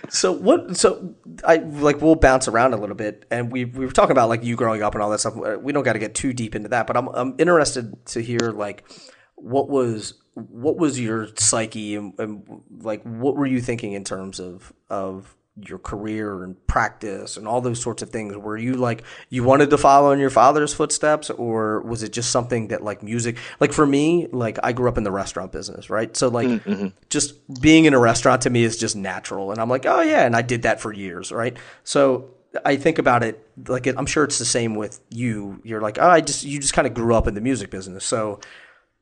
So what? So I like we'll bounce around a little bit, and we we were talking about like you growing up and all that stuff. Uh, We don't got to get too deep into that, but I'm I'm interested to hear like what was what was your psyche and, and like what were you thinking in terms of of your career and practice and all those sorts of things. Were you like you wanted to follow in your father's footsteps or was it just something that like music like for me like i grew up in the restaurant business right? So like mm-hmm, mm-hmm. just being in a restaurant to me is just natural and i'm like oh yeah and i did that for years right? So i think about it like i'm sure it's the same with you. You're like oh i just you just kind of grew up in the music business. So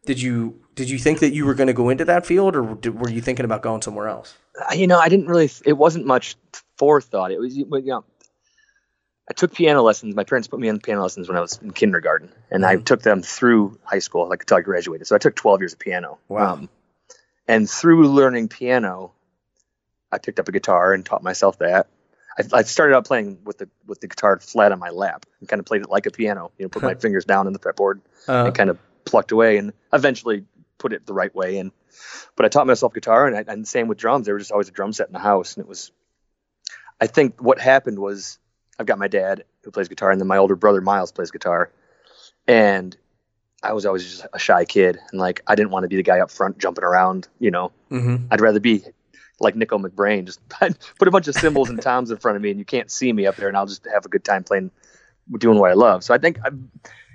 did you did you think that you were going to go into that field or did, were you thinking about going somewhere else I- you know, I didn't really. It wasn't much forethought. It was, you know, I took piano lessons. My parents put me in piano lessons when I was in kindergarten, and I took them through high school, like until I graduated. So I took 12 years of piano. Um, Wow. and through learning piano, I picked up a guitar and taught myself that. I, I started out playing with the with the guitar flat on my lap and kind of played it like a piano. You know, put my fingers down on the fretboard uh, and kind of plucked away and eventually put it the right way and but I taught myself guitar and, I, and same with drums. There was just always a drum set in the house and it was I think what happened was I've got my dad who plays guitar and then my older brother Miles plays guitar and I was always just a shy kid and like I didn't want to be the guy up front jumping around, you know. mhm. I'd rather be like Nicko McBrain, just put a bunch of cymbals and toms in front of me and you can't see me up there and I'll just have a good time playing doing what I love. So I think I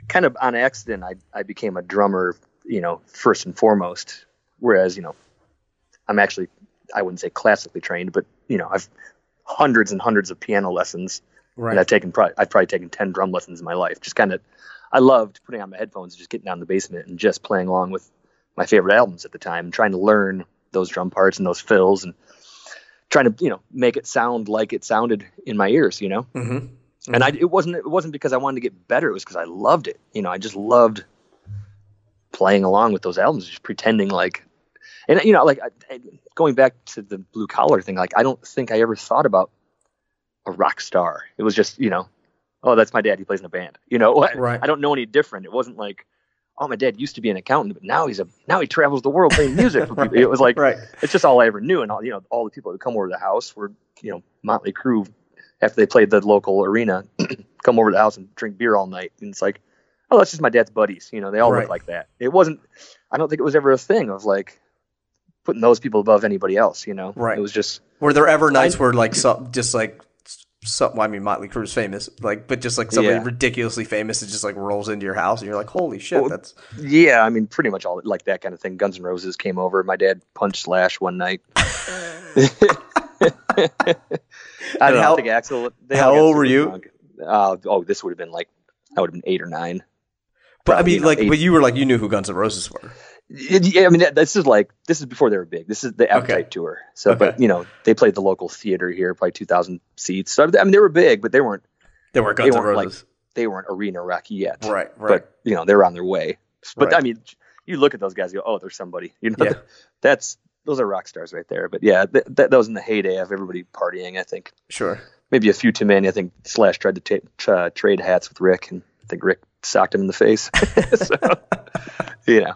kind of on accident I I became a drummer, you know, first and foremost. Whereas, you know, I'm actually I wouldn't say classically trained, but you know, I've hundreds and hundreds of piano lessons right and I've taken probably I've probably taken ten drum lessons in my life. Just kind of, I loved putting on my headphones and just getting down in the basement and just playing along with my favorite albums at the time, and trying to learn those drum parts and those fills and trying to you know make it sound like it sounded in my ears, you know. Mm-hmm. Mhm. And I it wasn't it wasn't because I wanted to get better. It was because I loved it. You know, I just loved playing along with those albums, just pretending like. And you know, like I, I- going back to the blue collar thing, like I don't think I ever thought about a rock star. It was just, you know, oh, that's my dad. He plays in a band. You know, Right. I don't know any different. It wasn't like, oh, my dad used to be an accountant, but now he's a now he travels the world playing music for people. It was like, right it's just all I ever knew. And all you know, all the people that come over to the house were, you know, Motley Crue after they played the local arena, come over to the house and drink beer all night. And it's like, oh, that's just my dad's buddies. You know, they all Right. look like that. It wasn't. I don't think it was ever a thing of like putting those people above anybody else. You know, Right. It was just Were there ever nights where like some just like some? Well, I mean, Motley Crue's famous, like, but just like somebody Yeah. ridiculously famous that just like rolls into your house, and you're like, holy shit, Well, that's Yeah, I mean, pretty much all like that kind of thing. Guns N' Roses came over. My dad punched Slash one night. I how- think Axl. They how old were you? Uh, oh, this would have been like I would have been eight or nine. But I mean, like, eight- but you were like, you knew who Guns N' Roses were. Yeah, I mean, this is like this is before they were big. This is the Appetite Okay. tour. So, but you know, they played the local theater here, probably two thousand seats. So I mean, they were big, but they weren't They were They Guns N' weren't, like, Roses, they weren't arena rock yet. right? Right. But you know, they were on their way. But Right. I mean, you look at those guys, you go, oh, there's somebody. You know, Yeah. that's those are rock stars right there. But yeah, th- that, that was in the heyday of everybody partying. I think sure. maybe a few too many. I think Slash tried to ta- tra- uh, trade hats with Rick, and I think Rick socked him in the face. so, you know,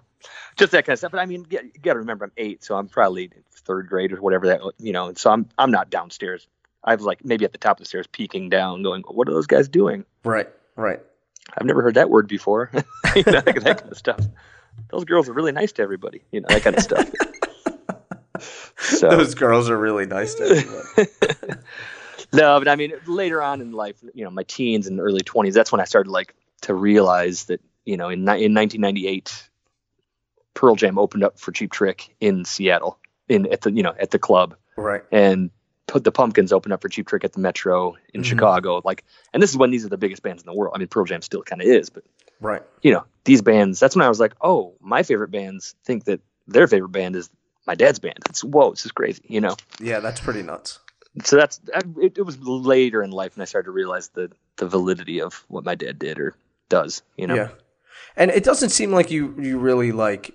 just that kind of stuff. But I mean, you got to remember, I'm eight, so I'm probably third grade or whatever that. You know, and so I'm I'm not downstairs. I was like maybe at the top of the stairs, peeking down, going, "What are those guys doing?" Right. Right. I've never heard that word before. you know, that kind of stuff. Those girls are really nice to everybody. You know, that kind of stuff. So Those girls are really nice to everybody. no, but I mean, later on in life, you know, my teens and early twenties, that's when I started like to realize that you know, in in 1998, Pearl Jam opened up for Cheap Trick in Seattle, in at the you know at the club Right. and put the Pumpkins open up for Cheap Trick at the Metro in Mhm. Chicago. Like, and this is when these are the biggest bands in the world. I mean, Pearl Jam still kind of is, but Right. you know, these bands. That's when I was like, oh, my favorite bands think that their favorite band is my dad's band. It's whoa, this is crazy, you know. Yeah, that's pretty nuts. So that's it, it was later in life, and I started to realize the the validity of what my dad did or does, you know. Yeah. And it doesn't seem like you you really like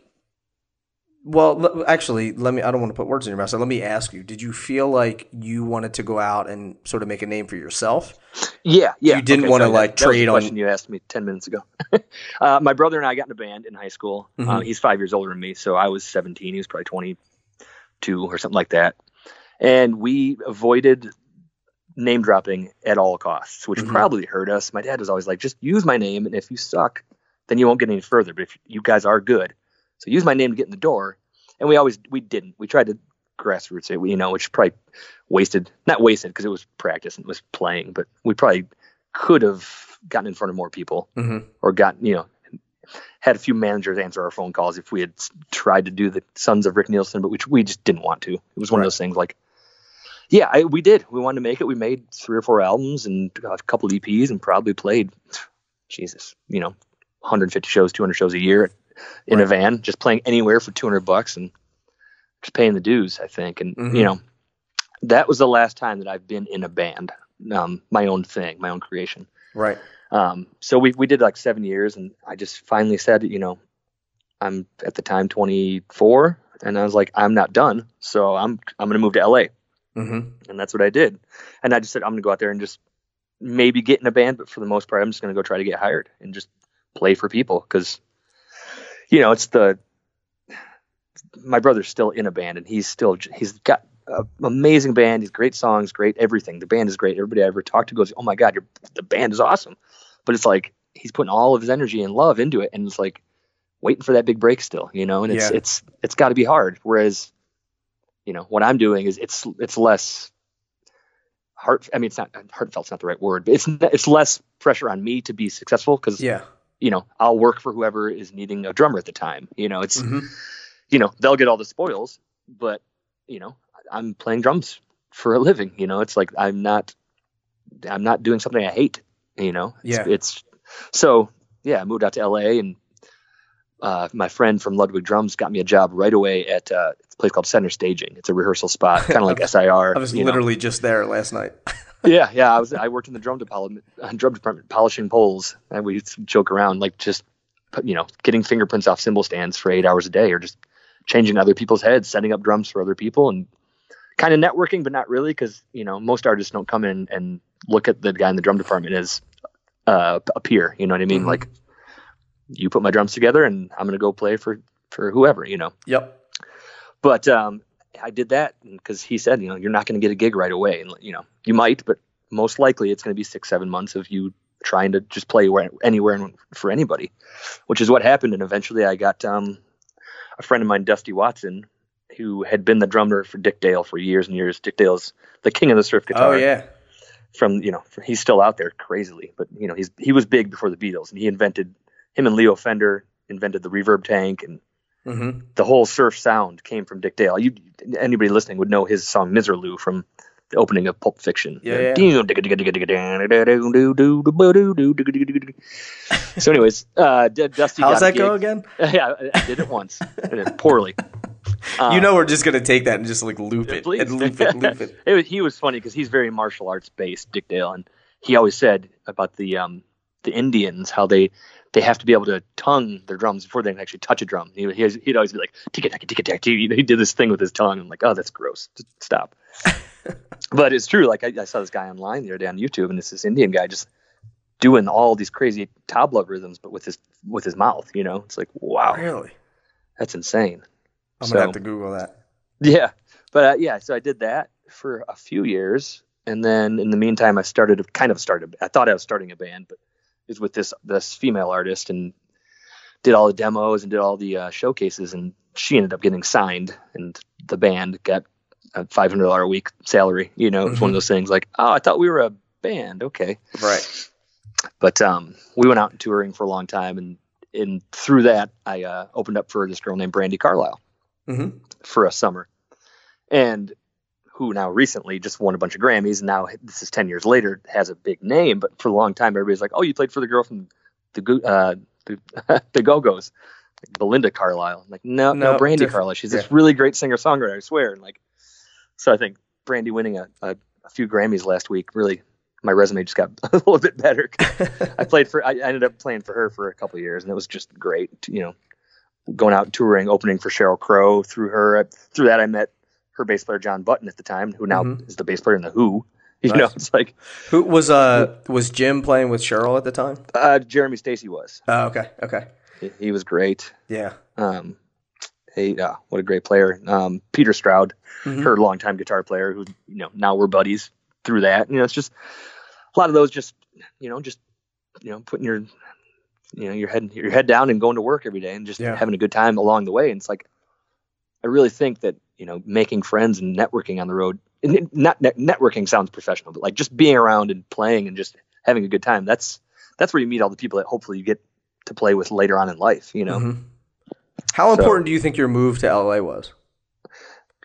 well, l- actually, let me I don't want to put words in your mouth. So let me ask you, did you feel like you wanted to go out and sort of make a name for yourself? Yeah, yeah. You didn't wanna, like, that, that was trade the on- question you asked me ten minutes ago. uh, my brother and I got in a band in high school. Uh, Mhm. he's five years older than me, so I was seventeen. He was probably twenty-two or something like that. And we avoided name dropping at all costs, which Mhm. probably hurt us. My dad was always like, "Just use my name, and if you suck, then you won't get any further. But if you guys are good, so use my name to get in the door." And we always we didn't. We tried to grassroots it, you know, which probably wasted not wasted because it was practice and it was playing, but we probably could have gotten in front of more people Mm-hmm. or gotten you know had a few managers answer our phone calls if we had tried to do the Sons of Rick Nielsen, but which we just didn't want to. It was one Right. of those things like, yeah, I, we did. We wanted to make it. We made three or four albums and a couple of EPs and probably played, Jesus, you know, 150 shows, 200 shows a year in a van, just playing anywhere for 200 bucks and just paying the dues, I think. And, Mhm. you know, that was the last time that I've been in a band, um, my own thing, my own creation. Right. Um, so we we did like seven years, and I just finally said, you know, I'm at the time 24, and I was like, I'm not done, so I'm I'm gonna move to LA, Mm-hmm. and that's what I did. And I just said I'm gonna go out there and just maybe get in a band, but for the most part, I'm just gonna go try to get hired and just play for people because, you know, it's the my brother's still in a band, and he's still he's got an amazing band. He's great songs, great everything. The band is great. Everybody I ever talked to goes, "Oh my god, your the band is awesome." But it's like he's putting all of his energy and love into it, and it's like waiting for that big break still, you know. And it's Yeah. it's it's got to be hard. Whereas, you know, what I'm doing is it's it's less heart. I mean, it's not heartfelt's not the right word, but it's it's less pressure on me to be successful because Yeah. You know I'll work for whoever is needing a drummer at the time. You know, it's Mm-hmm. you know they'll get all the spoils, but you know I'm playing drums for a living. You know, it's like I'm not I'm not doing something I hate. You know, it's, Yeah. it's so yeah. I moved out to L.A. and uh, my friend from Ludwig Drums got me a job right away at uh, a place called Center Staging. It's a rehearsal spot, kind of like SIR. I was you know. literally just there last night. yeah, yeah. I was I worked in the drum department, uh, drum department polishing poles, and we joke around like just you know getting fingerprints off cymbal stands for eight hours a day, or just changing other people's heads, setting up drums for other people, and kind of networking, but not really, because you know most artists don't come in and look at the guy in the drum department as uh, a peer. You know what I mean? Mhm. Like you put my drums together, and I'm gonna go play for for whoever. You know. Yep. But um, I did that because he said, you know, you're not going to get a gig right away, and you know, you might, but most likely it's going to be six, seven months of you trying to just play where, anywhere and for anybody, which is what happened. And eventually, I got um, a friend of mine, Dusty Watson, who had been the drummer for Dick Dale for years and years. Dick Dale's the king of the surf guitar Oh yeah. from you know he's still out there crazily but you know he's he was big before the beatles and he invented him and leo fender invented the reverb tank and Mm-hmm. the whole surf sound came from dick dale you anybody listening would know his song miserlou from the opening of pulp fiction Yeah, so anyways uh dusty How's that go again? yeah I- did it once it poorly Uh, you know we're just gonna take that and just like loop it please. and loop it, loop it. It was, he was funny because he's very martial arts based, Dick Dale, and he always said about the um, the Indians how they they have to be able to tongue their drums before they can actually touch a drum. He, he he'd always be like tick tack tick tack. He he did this thing with his tongue. I'm like, oh, that's gross. Just stop. but it's true. Like I, I saw this guy online the other day on YouTube, and it's this Indian guy just doing all these crazy tabla rhythms, but with his with his mouth. You know, it's like wow, Really? that's insane. I'm So- gonna have to Google that. Yeah, but uh, yeah, so I did that for a few years, and then in the meantime, I started kind of started. I thought I was starting a band, but was with this this female artist, and did all the demos and did all the uh, showcases, and she ended up getting signed, and the band got a five hundred dollar a week salary. You know, it was one of those things like, oh, I thought we were a band, okay, Right. but um, we went out touring for a long time, and and through that, I uh, opened up for this girl named Brandi Carlile Mm-hmm. for a summer. and who now recently just won a bunch of Grammys. And now this is ten years later, has a big name, but for a long time everybody's like, "Oh, you played for the girl from the Go- uh, the, the Go Go's." Like Belinda Carlisle. I'm like, no, no, No, Brandi different. Carlile. She's Yeah. this really great singer songwriter, I swear. And like, so I think Brandi winning a, a, a few Grammys last week really, my resume just got a little bit better. I played for, I ended up playing for her for a couple of years, and it was just great. You know, going out touring, opening for Sheryl Crow. Through her, through that, I met her bass player Jon Button at the time, who now Mhm. is the bass player in the Who. You Nice. know, it's like Who was uh was Jim playing with Sheryl at the time? uh, Jeremy Stacey was. Oh, okay, okay, He, he was great. yeah. Um, hey, uh, what a great player. Um, Peter Stroud, Mhm. her longtime guitar player, who you know now we're buddies through that. You know, it's just a lot of those. Just you know, just you know, putting your you know your head your head down and going to work every day and just Yeah. having a good time along the way. And it's like I really think that you know making friends and networking on the road. And not net, networking sounds professional, but like just being around and playing and just having a good time. That's that's where you meet all the people that hopefully you get to play with later on in life. You know. Mhm. How So- important do you think your move to LA was?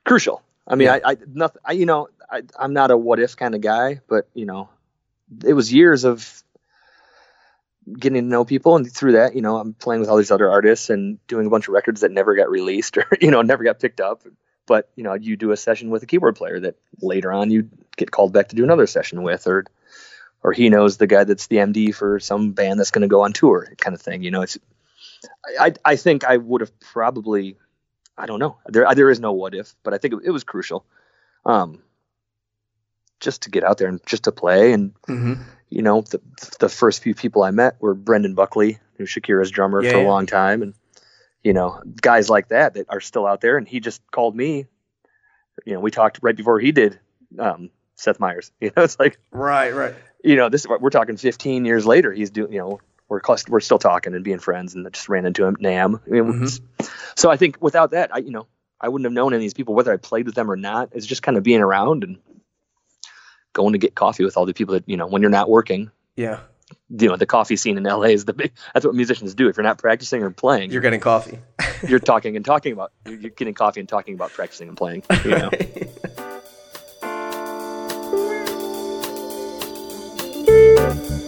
crucial. I mean, Yeah. I, I, nothing, I, you know, I, I'm not a what if kind of guy, but you know, it was years of getting to know people, and through that, you know, I'm playing with all these other artists and doing a bunch of records that never got released or you know never got picked up. But you know, you do a session with a keyboard player that later on you get called back to do another session with, or or he knows the guy that's the MD for some band that's going to go on tour, kind of thing. You know, it's I I, think I would have probably I don't know. There there is no what if, but I think it, it was crucial. Um, just to get out there and just to play, and Mm-hmm. you know, the the first few people I met were Brendan Buckley, who's Shakira's drummer Yeah, for a yeah. long time, and you know, guys like that that are still out there. And he just called me. You know, we talked right before he did. Um, Seth Meyers. You know, it's like Right, right. you know, this we're talking 15 years later. He's doing, you know, we're we're still talking and being friends, and I just ran into him, Nam. I mean, Mhm. So I think without that, I you know, I wouldn't have known any of these people whether I played with them or not. It's just kind of being around and going to get coffee with all the people that you know when you're not working. Yeah, You know, the coffee scene in LA is the big. That's what musicians do. If you're not practicing or playing, you're getting coffee. you're, talking and talking about. You're you're getting coffee and talking about practicing and playing. You know.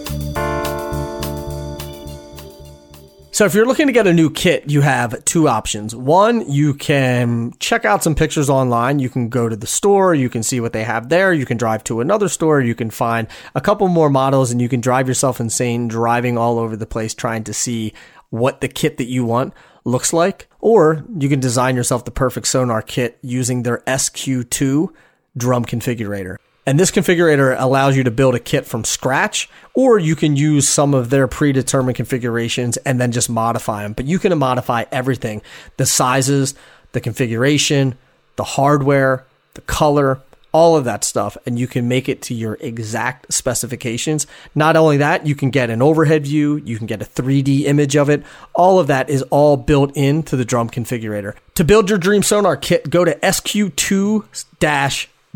So if you're looking to get a new kit, you have two options. One, you can check out some pictures online. You can go to the store, you can see what they have there. You can drive to another store, you can find a couple more models and you can drive yourself insane driving all over the place trying to see what the kit that you want looks like. Or you can design yourself the perfect Sonor kit using their SQ2 drum configurator. And this configurator allows you to build a kit from scratch, or you can use some of their predetermined configurations and then just modify them. But you can modify everything the sizes, the configuration, the hardware, the color, all of that stuff. And you can make it to your exact specifications. Not only that, you can get an overhead view, you can get a 3D image of it. All of that is all built into the drum configurator. To build your dream Sonor kit, go to SQ2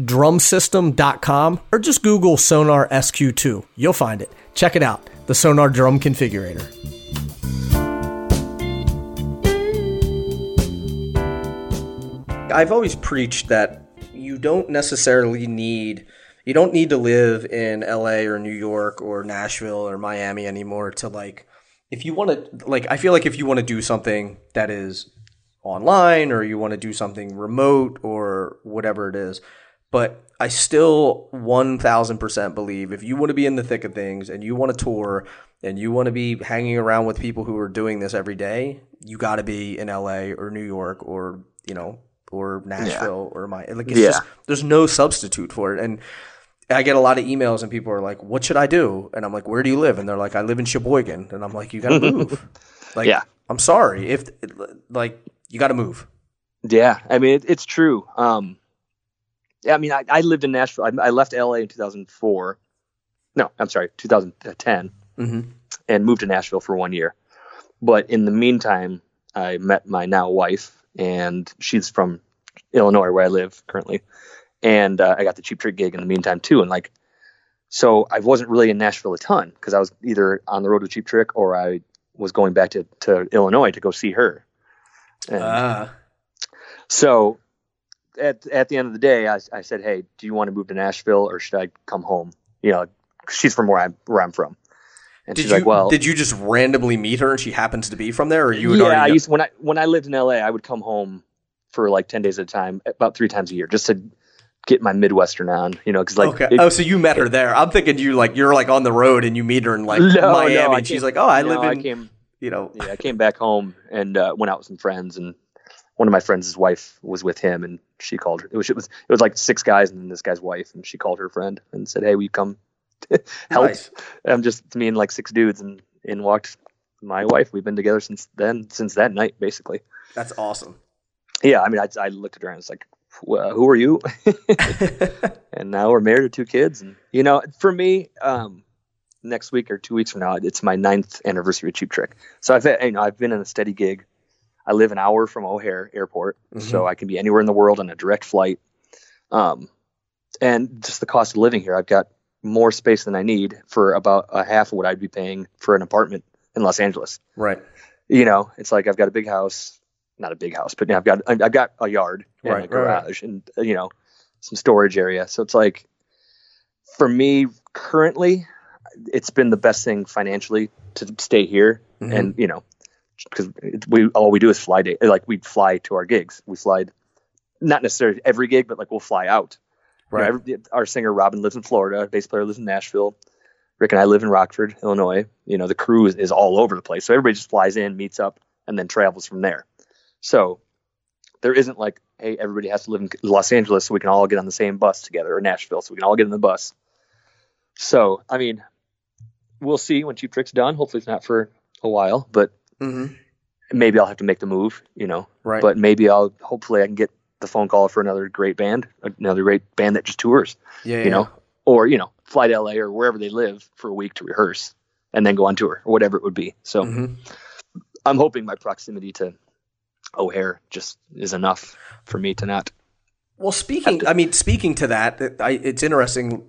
drumsystem.com or just Google Sonor SQ2. You'll find it. Check it out. The Sonor Drum Configurator. I've always preached that you don't necessarily need you don't need to live in LA or New York or Nashville or Miami anymore to like if you want to like I feel like if you want to do something that is online or you want to do something remote or whatever it is but I still 1000% believe if you want to be in the thick of things and you want to tour and you want to be hanging around with people who are doing this every day, you got to be in LA or New York or, you know, or Nashville or my like it's Yeah. just there's no substitute for it and I get a lot of emails and people are like, "What should I do?" And I'm like, "Where do you live?" And they're like, "I live in Sheboygan." And I'm like, "You got to move." like Yeah. I'm sorry if like you got to move. Yeah, I mean it, it's true. Um, yeah, I mean I, I lived in Nashville. I, I left LA in 2004. No, I'm sorry, 2010, Mhm. and moved to Nashville for one year. But in the meantime, I met my now wife, and she's from Illinois, where I live currently. And uh, I got the Cheap Trick gig in the meantime too. And like, so I wasn't really in Nashville a ton because I was either on the road with Cheap Trick or I was going back to, to Illinois to go see her. And, Ah. so at at the end of the day, I, I said, "Hey, do you want to move to Nashville or should I come home?" You know, she's from where I'm where I'm from, and Did she's you like, "Well, did you just randomly meet her and she happens to be from there, or you yeah." already I used when I when I lived in LA, I would come home for like ten days at a time, about three times a year, just to get my Midwestern on. You know, because like okay. it- oh, so you met her there? I'm thinking you like you're like on the road and you meet her in like No, Miami, no, and she's like, "Oh, I no, live in I came you know." yeah, I came back home and uh, went out with some friends, and one of my friends' wife was with him, and she called her. It was it was it was like six guys and then this guy's wife, and she called her friend and said, "Hey, will you come help?" Nice. I'm just me and like six dudes, and in walked my wife. We've been together since then, since that night, basically. That's awesome. Yeah, I mean, I, I looked at her and was like, well, "Who are you?" and now we're married with two kids, and you know, for me, um, next week or two weeks from now, it's my ninth anniversary of Cheap Trick. So I've you know I've been in a steady gig. I live an hour from O'Hare Airport, so I can be anywhere in the world on a direct flight. Um, and just the cost of living here, I've got more space than I need for about a half of what I'd be paying for an apartment in Los Angeles. Right. You know, it's like I've got a big house, not a big house, but I've got I've got a yard and Right, a right, right. garage and you know some storage area. So it's like for me currently, it's been the best thing financially to stay here, Mhm. and you know, because we all we do is fly day. Like we fly to our gigs. We fly, not necessarily every gig, but like we'll fly out. You know, every- our singer Robin lives in Florida. Bass player lives in Nashville. Rick and I live in Rockford, Illinois. You know, the crew is, is all over the place. So everybody just flies in, meets up, and then travels from there. So there isn't like, hey, everybody has to live in Los Angeles so we can all get on the same bus together, or Nashville so we can all get in the bus. So, I mean, we'll see when Cheap Trick's done. Hopefully, it's not for a while, but Mm-hmm. maybe I'll have to make the move, you know. Right. But maybe I'll, hopefully, I can get the phone call for another great band, another great band that just tours yeah, you know, or you know, fly to LA or wherever they live for a week to rehearse and then go on tour or whatever it would be. So Mhm. I'm hoping my proximity to O'Hare just is enough for me to not. Well, speaking, I mean, speaking to that, that I, it's interesting.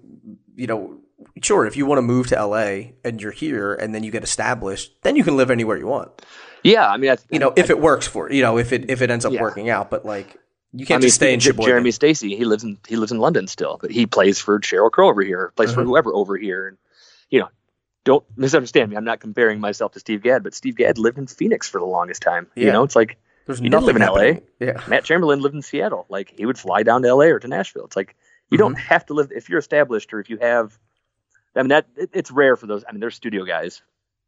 You know, sure, if you want to move to LA and you're here, and then you get established, then you can live anywhere you want. Yeah, I mean, I, You know, if it works for you know, if it if it ends up Yeah. working out. But like, you can't mean, just stay in Sheboygan. Jeremy Stacey, he lives in he lives in London still, but he plays for Sheryl Crow over here, plays for Uh-huh. whoever over here, and you know. Don't misunderstand me. I'm not comparing myself to Steve Gadd, but Steve Gadd lived in Phoenix for the longest time. You know, it's like There's he didn't live in LA. Yeah, Matt Chamberlain lived in Seattle. Like he would fly down to LA or to Nashville. It's like you don't have to live if you're established or if you have. I mean that it, it's rare for those. I mean, they're studio guys.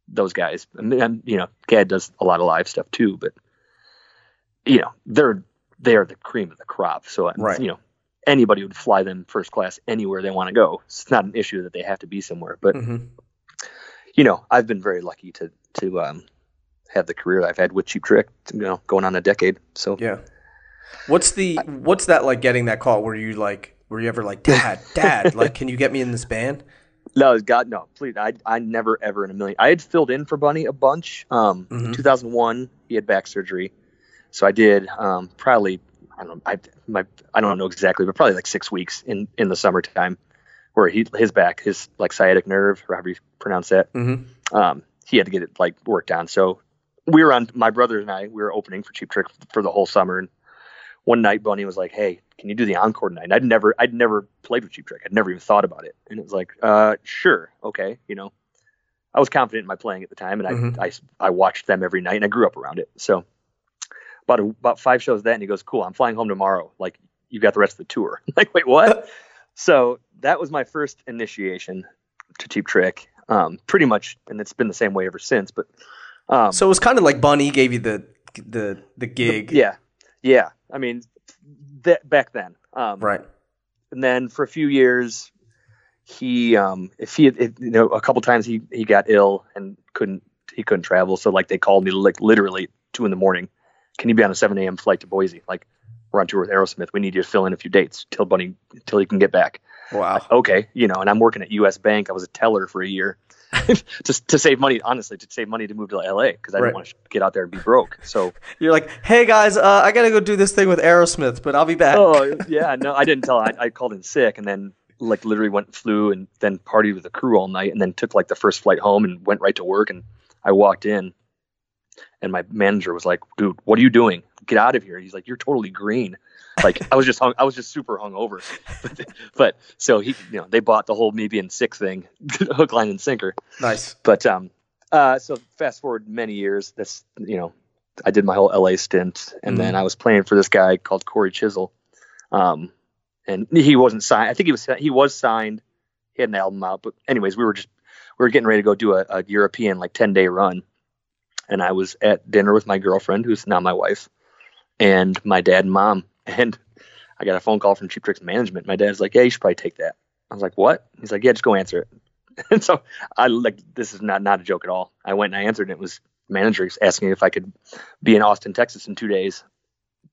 Those guys. I mean, you know, Gadd does a lot of live stuff too, but you know, they're they are the cream of the crop. So Right. you know, anybody would fly them first class anywhere they want to go. It's not an issue that they have to be somewhere. But Mhm. you know, I've been very lucky to to um, have the career I've had with Cheap Trick. You know, going on a decade. So yeah. What's the what's that like? Getting that call? Were you like, were you ever like, Dad, Dad, like, can you get me in this band? No, God, no, please. I, I never, ever in a million. I had filled in for Bunny a bunch. Um, Mhm. in 2001, he had back surgery, so I did um, probably. I don't know. I my I don't know exactly, but probably like six weeks in in the summertime, where he his back, his like sciatic nerve, or however you pronounce that. Mm-hmm. Um, he had to get it like worked on. So we were on. My brother and I we were opening for Cheap Trick for the whole summer, and one night Bunny was like, "Hey, can you do the encore tonight?" And I'd never, I'd never played with Cheap Trick. I'd never even thought about it, and it was like, "Uh, sure, okay." You know, I was confident in my playing at the time, and I, Mhm. I, I watched them every night, and I grew up around it. So about a, about five shows that, and he goes, "Cool, I'm flying home tomorrow. Like, you got the rest of the tour." like, wait, what? so that was my first initiation to Cheap Trick. Um, pretty much, and it's been the same way ever since. But um, So it was kind of like Bunny gave you the the the gig, yeah, yeah. I mean, that back then. Um, right? and then for a few years he um if he you know a couple times he he got ill and couldn't he couldn't travel. So like they called me like literally two in the morning. Can you be on a 7 a.m flight to boise? Like we're on tour with aerosmith. We need you to fill in a few dates. Till bunny till he can get back Wow. okay you know and i'm working at us bank i was a teller for a year just to save money honestly to save money to move to la because i Right. didn't want to get out there and be broke so You're like, hey guys, uh, I gotta go do this thing with Aerosmith, but I'll be back. oh yeah, no, I didn't tell. I, I called in sick, and then like literally went flew and then partied with the crew all night, and then took like the first flight home and went right to work. And I walked in, and my manager was like, "Dude, what are you doing? Get out of here. He's like, you're totally green. Like I was just hung, I was just super hungover. But, but so he, you know, they bought the whole me being sick thing, hook, line, and sinker. Nice. But um, uh, so fast forward many years. That's you know, I did my whole LA stint, and then I was playing for this guy called Cory Chisel. Um, and he wasn't signed. I think he was he was signed. He had an album out, but anyways, we were just we were getting ready to go do a, a European like ten day run, and I was at dinner with my girlfriend, who's now my wife, and my dad and mom, and I got a phone call from Cheap Tricks management. My dad's like, "Yeah, you should probably take that." I was like, "What?" He's like, "Yeah, just go answer it." And so I like this is not not a joke at all. I went and I answered, and it was managers asking if I could be in Austin, Texas, in two days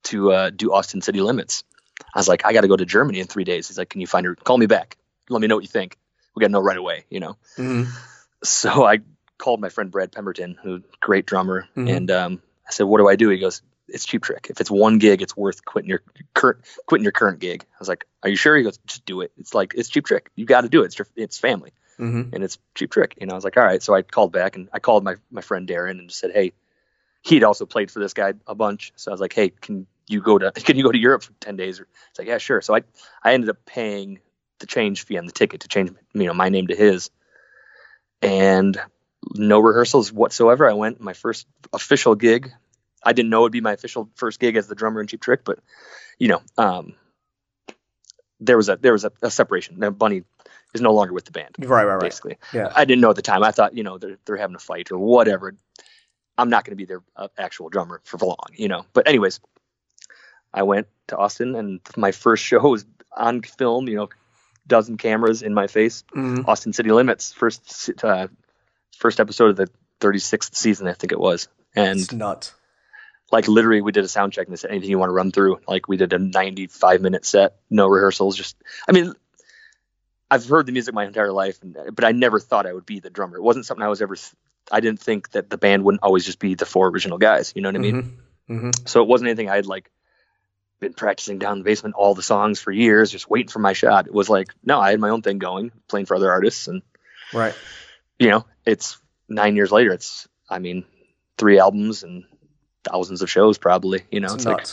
to uh, do Austin City Limits. I was like, I got to go to Germany in three days. He's like, Can you find her? Call me back. Let me know what you think. We got to know right away, you know. Mhm. So I called my friend Brad Pemberton, who great drummer, Mhm. and um, I said, "What do I do?" He goes, "It's Cheap Trick. If it's one gig, it's worth quitting your current quitting your current gig." I was like, "Are you sure?" He goes, "Just do it. It's like it's Cheap Trick. You got to do it. It's your, it's family." Mhm. and it's cheap trick. You know, I was like, all right. So I called back and I called my, my friend Darren and just said, Hey, he'd also played for this guy a bunch. So I was like, Hey, can you go to, can you go to Europe for 10 days? It's like, yeah, sure. So I, I ended up paying the change fee on the ticket to change, you know, my name to his and no rehearsals whatsoever. I went my first official gig. I didn't know it would be my official first gig as the drummer in Cheap Trick, but you know, um, there was a there was a, a separation. Now Bunny is no longer with the band Right, right, right. basically. Yeah. I didn't know at the time. I thought, you know, they're, they're having a fight or whatever. I'm not going to be their uh, actual drummer for long, you know. But anyways, I went to Austin and my first show was on film, you know, dozen cameras in my face. Mhm. Austin City Limits, first uh, first episode of the 36th season, I think it was. And It's nuts. Like literally we did a sound check and they said anything you want to run through like we did a 95 minute set no rehearsals just i mean i've heard the music my entire life and, but i never thought i would be the drummer it wasn't something i was ever i didn't think that the band wouldn't always just be the four original guys you know what i mean Mhm. Mhm. so it wasn't anything i had like been practicing down in the basement all the songs for years just waiting for my shot it was like no i had my own thing going playing for other artists and Right. you know it's nine years later it's i mean three albums and thousands of shows probably you know It's it's like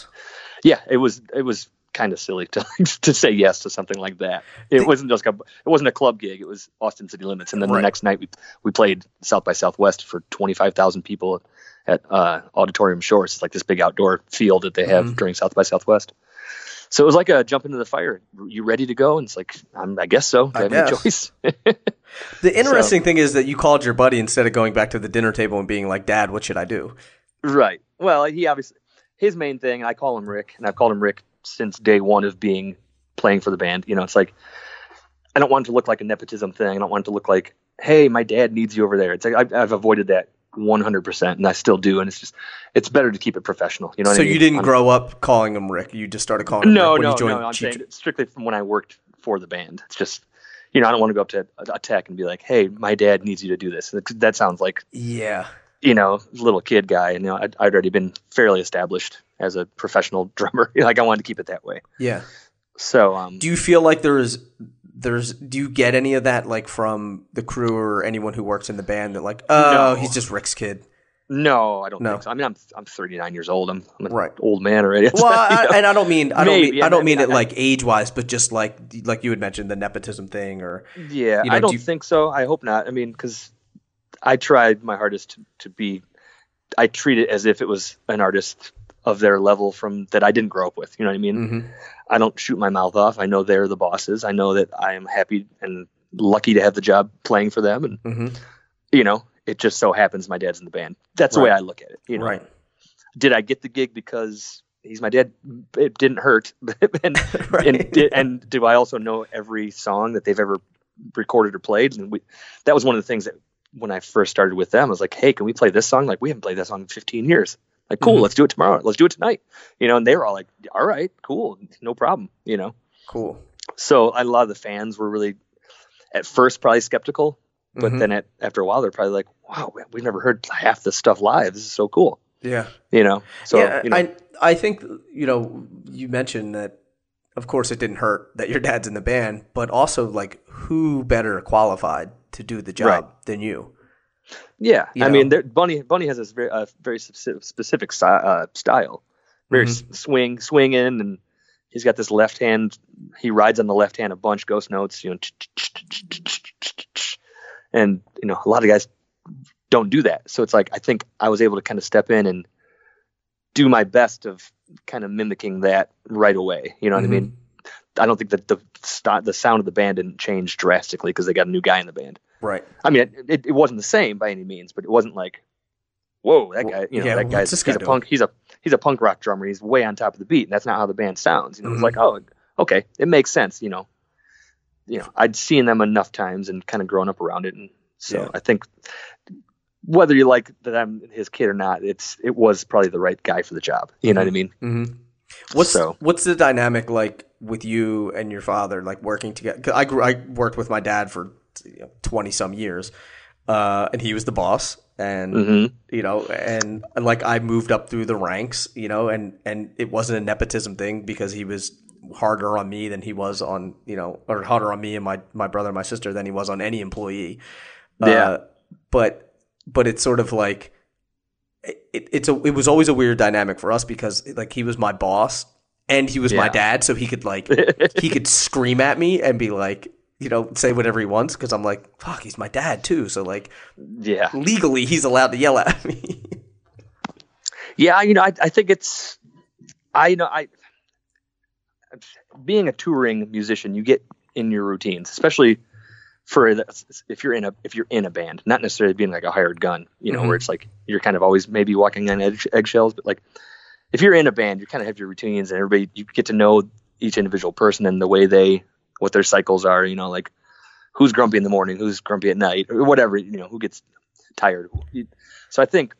yeah, it was it was kind of silly to to say yes to something like that. It wasn't just a it wasn't a club gig. It was Austin City Limits, and then Right. the next night we we played South by Southwest for twenty five thousand people at uh, Auditorium Shores. It's like this big outdoor field that they have Mm-hmm. during South by Southwest. So it was like a jump into the fire. You ready to go? And it's like I'm, I guess so. I, I have guess. choice? The interesting thing is that you called your buddy instead of going back to the dinner table and being like, "Dad, what should I do?" Right. Well, he obviously his main thing. I call him Rick, and I've called him Rick since day one of being playing for the band. You know, it's like I don't want it to look like a nepotism thing. I don't want it to look like, hey, my dad needs you over there. It's like I've, I've avoided that 100, percent and I still do. And it's just it's better to keep it professional. You know. What so I mean? you didn't I'm- grow up calling him Rick. You just started calling him No, Rick when no, you joined no. I'm saying strictly from when I worked for the band. It's just. You know, I don't want to go up to a, tech and be like, "Hey, my dad needs you to do this." That, that sounds like Yeah. You know, little kid guy, and you know, I'd, I'd already been fairly established as a professional drummer. like I wanted to keep it that way. Yeah. So, um, Do you feel like there's there's do you get any of that like from the crew or anyone who works in the band that like, oh, No. he's just Rick's kid? no, I don't No. think so. I mean, I'm I'm 39 years old. I'm, I'm an Right. old man already. Well, I, know? and I don't mean I don't mean I I don't mean, mean it like age wise, but just like like you had mentioned the nepotism thing or yeah, you know, I don't do you- think so. I hope not. I mean, because I tried my hardest to, to be. I treat it as if it was an artist of their level from that I didn't grow up with. You know what I mean? Mhm. I don't shoot my mouth off. I know they're the bosses. I know that I am happy and lucky to have the job playing for them, and Mhm. you know, it just so happens my dad's in the band. That's the way I look at it. You know, right. did I get the gig because he's my dad? It didn't hurt, and Right. and did, and do I also know every song that they've ever recorded or played? And we that was one of the things that when I first started with them, I was like, hey, can we play this song? Like we haven't played that song in 15 years. Like, cool, Mhm. let's do it tomorrow. Let's do it tonight. You know, and they were all like, all right, cool, no problem. You know, Cool. so a lot of the fans were really at first probably skeptical, but Mhm. then at, after a while they're probably like, wow, we've never heard half this stuff live. This is so cool. Yeah. You know, so yeah, you know, I I think you know you mentioned that. Of course, it didn't hurt that your dad's in the band, but also like who better qualified to do the job Right. than you? Yeah, you I know? mean, Bunny Bunny has this very uh, very specific, uh, style. very s swing, swinging, and he's got this left hand. He rides on the left hand a bunch, ghost notes, you know, and you know a lot of guys don't do that. So it's like I think I was able to kind of step in and do my best of kind of mimicking that right away. You know what I mean? I don't think that the st- the sound of the band didn't change drastically because they got a new guy in the band. Right. I mean, it, it, it wasn't the same by any means, but it wasn't like, whoa, that guy, you know, yeah, that guy's he's guy a doing? punk, he's a he's a punk rock drummer. He's way on top of the beat, and that's not how the band sounds. You know, Mhm. it's like, oh, okay, it makes sense. You know, you know, I'd seen them enough times and kind of grown up around it, and so Yeah. I think whether you like that I'm his kid or not, it's it was probably the right guy for the job. You know what I mean? hmm What's So- what's the dynamic like with you and your father, like working together? 'Cause I grew, I worked with my dad for twenty some years, uh, and he was the boss, and Mhm. you know, and, and like I moved up through the ranks, you know, and and it wasn't a nepotism thing because he was harder on me than he was on you know, or harder on me and my my brother and my sister than he was on any employee. Yeah. Uh, but but it's sort of like it, it's a it was always a weird dynamic for us because like he was my boss and he was my dad so he could like he could scream at me and be like you know say whatever he wants because i'm like fuck he's my dad too. So like Yeah. legally he's allowed to yell at me. Yeah, you know, I, I think it's, I you know, I being a touring musician, you get in your routines, especially for the, if you're in a if you're in a band, not necessarily being like a hired gun, you know, Mhm. where it's like you're kind of always maybe walking on egg, eggshells, but like if you're in a band, you kind of have your routines, and everybody you get to know each individual person and the way they what their cycles are, you know, like who's grumpy in the morning, who's grumpy at night, or whatever, you know, who gets tired. So I think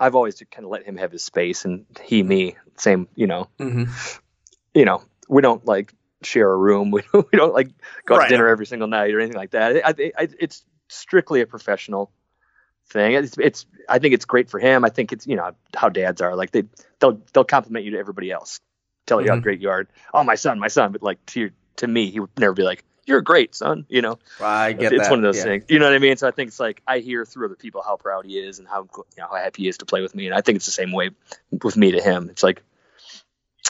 I've always kind of let him have his space and he me same you know mm-hmm. you know we don't like share a room we, we don't like go Right. to dinner every single night or anything like that I, I, I, it's strictly a professional thing it's, it's I think it's great for him I think it's you know how dads are like they they'll they'll compliment you to everybody else tell you how Mhm. great you are oh my son my son but like to your, to me he would never be like you're great son you know i get it's that one of those yeah. things. You know what I mean? So I think it's like I hear through other people how proud he is and how you know, how happy he is to play with me, and I think it's the same way with me to him. It's like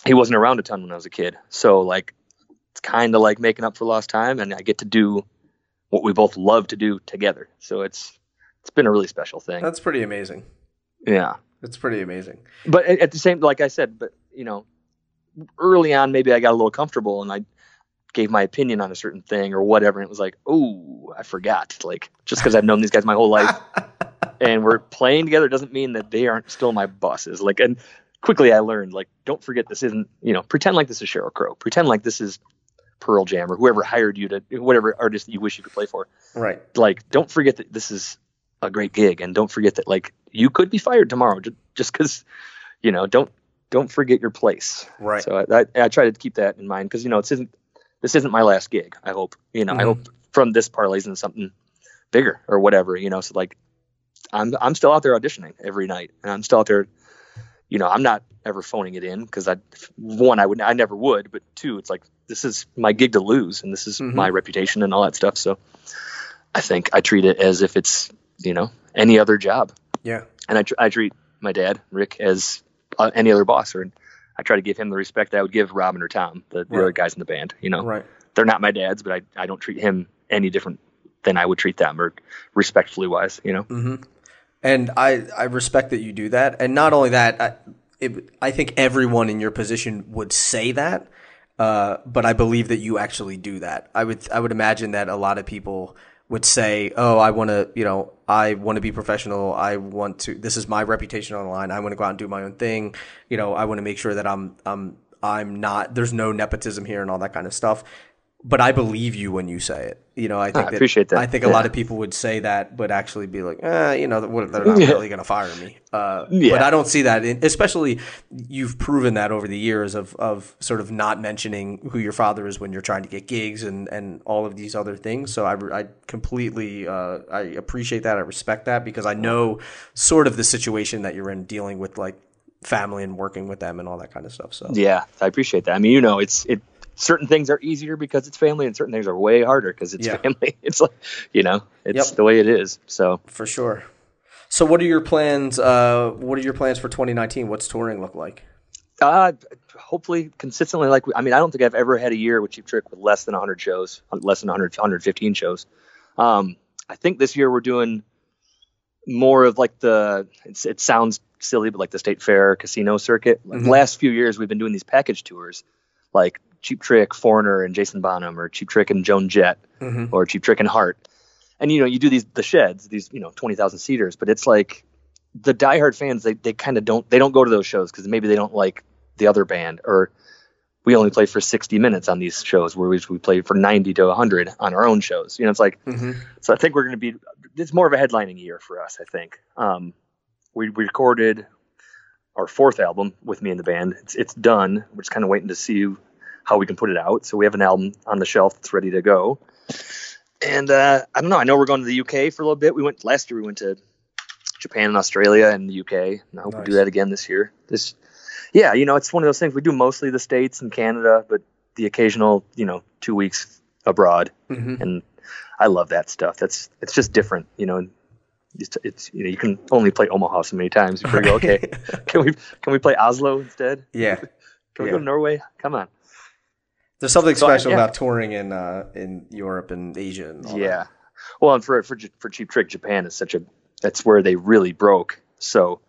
he wasn't around a ton when I was a kid, so like it's kind of like making up for lost time, and I get to do what we both love to do together. So it's it's been a really special thing. that's pretty amazing yeah, it's pretty amazing but at at the same, like I said, but you know, early on maybe I got a little comfortable and I gave my opinion on a certain thing or whatever, and it was like, oh, I forgot. Like just because I've known these guys my whole life and we're playing together doesn't mean that they aren't still my bosses. Like, and quickly I learned, like, don't forget this isn't, you know, pretend like this is Sheryl Crow, pretend like this is Pearl Jam or whoever hired you to, whatever artist you wish you could play for. right Like, don't forget that this is a great gig, and don't forget that like you could be fired tomorrow ju- just because, you know, don't don't forget your place. right So I, I, I try to keep that in mind because you know it isn't this isn't my last gig. I hope you know I Mhm. hope from this parlays into something bigger or whatever. You know, so like I'm I'm still out there auditioning every night, and I'm still out there. You know, I'm not ever phoning it in because I one I would I never would, but two it's like this is my gig to lose, and this is Mhm. my reputation and all that stuff. So I think I treat it as if it's you know any other job yeah and I, tr- I treat my dad Rick as uh, any other boss, or I try to give him the respect I would give Robin or Tom, the, the Right. other guys in the band. You know, right they're not my dads, but I, I don't treat him any different than I would treat them, or respectfully wise. You know, Mm-hmm. and I I respect that you do that. And not only that, I, it, I think everyone in your position would say that, uh, but I believe that you actually do that. I would I would imagine that a lot of people would say, "Oh, I want to, you know, I want to be professional. I want to. This is my reputation on the line. I want to go out and do my own thing. You know, I want to make sure that I'm I'm I'm not. There's no nepotism here and all that kind of stuff." But I believe you when you say it. You know, I think I appreciate that. I think a lot of people would say that, but actually be like, eh, you know, they're not really going to fire me. Uh, Yeah. But I don't see that. In, especially, you've proven that over the years of of sort of not mentioning who your father is when you're trying to get gigs and and all of these other things. So I I completely uh, I appreciate that. I respect that because I know sort of the situation that you're in dealing with like family and working with them and all that kind of stuff. So yeah, I appreciate that. I mean, you know, it's it. Certain things are easier because it's family, and certain things are way harder because it's Yeah. family. It's like, you know, it's Yep. the way it is. So for sure. So, what are your plans? Uh, what are your plans for 2019? What's touring look like? Uh, hopefully consistently. Like I mean, I don't think I've ever had a year with Cheap Trick with less than 100 shows, less than 100, 115 shows. Um, I think this year we're doing more of like the. it sounds silly, but like the state fair casino circuit. Like Mhm. Last few years we've been doing these package tours, like Cheap Trick, Foreigner, and Jason Bonham, or Cheap Trick and Joan Jett, Mhm. or Cheap Trick and Heart. And you know, you do these the sheds, these you know twenty thousand seaters, but it's like the diehard fans they they kind of don't they don't go to those shows because maybe they don't like the other band or we only play for 60 minutes on these shows where we, we play for 90 to 100 on our own shows you know it's like Mhm. so i think we're going to be it's more of a headlining year for us i think um, we, we recorded our fourth album with me in the band it's, it's done we're just kind of waiting to see how we can put it out. So we have an album on the shelf that's ready to go. And uh, i don't know. I know we're going to the uk for a little bit. We went last year we went to japan and australia and the uk and i hope we do that again this year. This yeah you know it's one of those things. We do mostly the states and canada but the occasional you know two weeks abroad. Mhm. and i love that stuff. That's it's just different you know it's, it's you know you can only play omaha so many times. Before you go okay can we can we play oslo instead? Yeah. can we Yeah. go to norway? Come on There's something So, special yeah. about touring in uh, in Europe and Asia and all yeah. Well and for for for cheap trick japan is such a that's where they really broke. So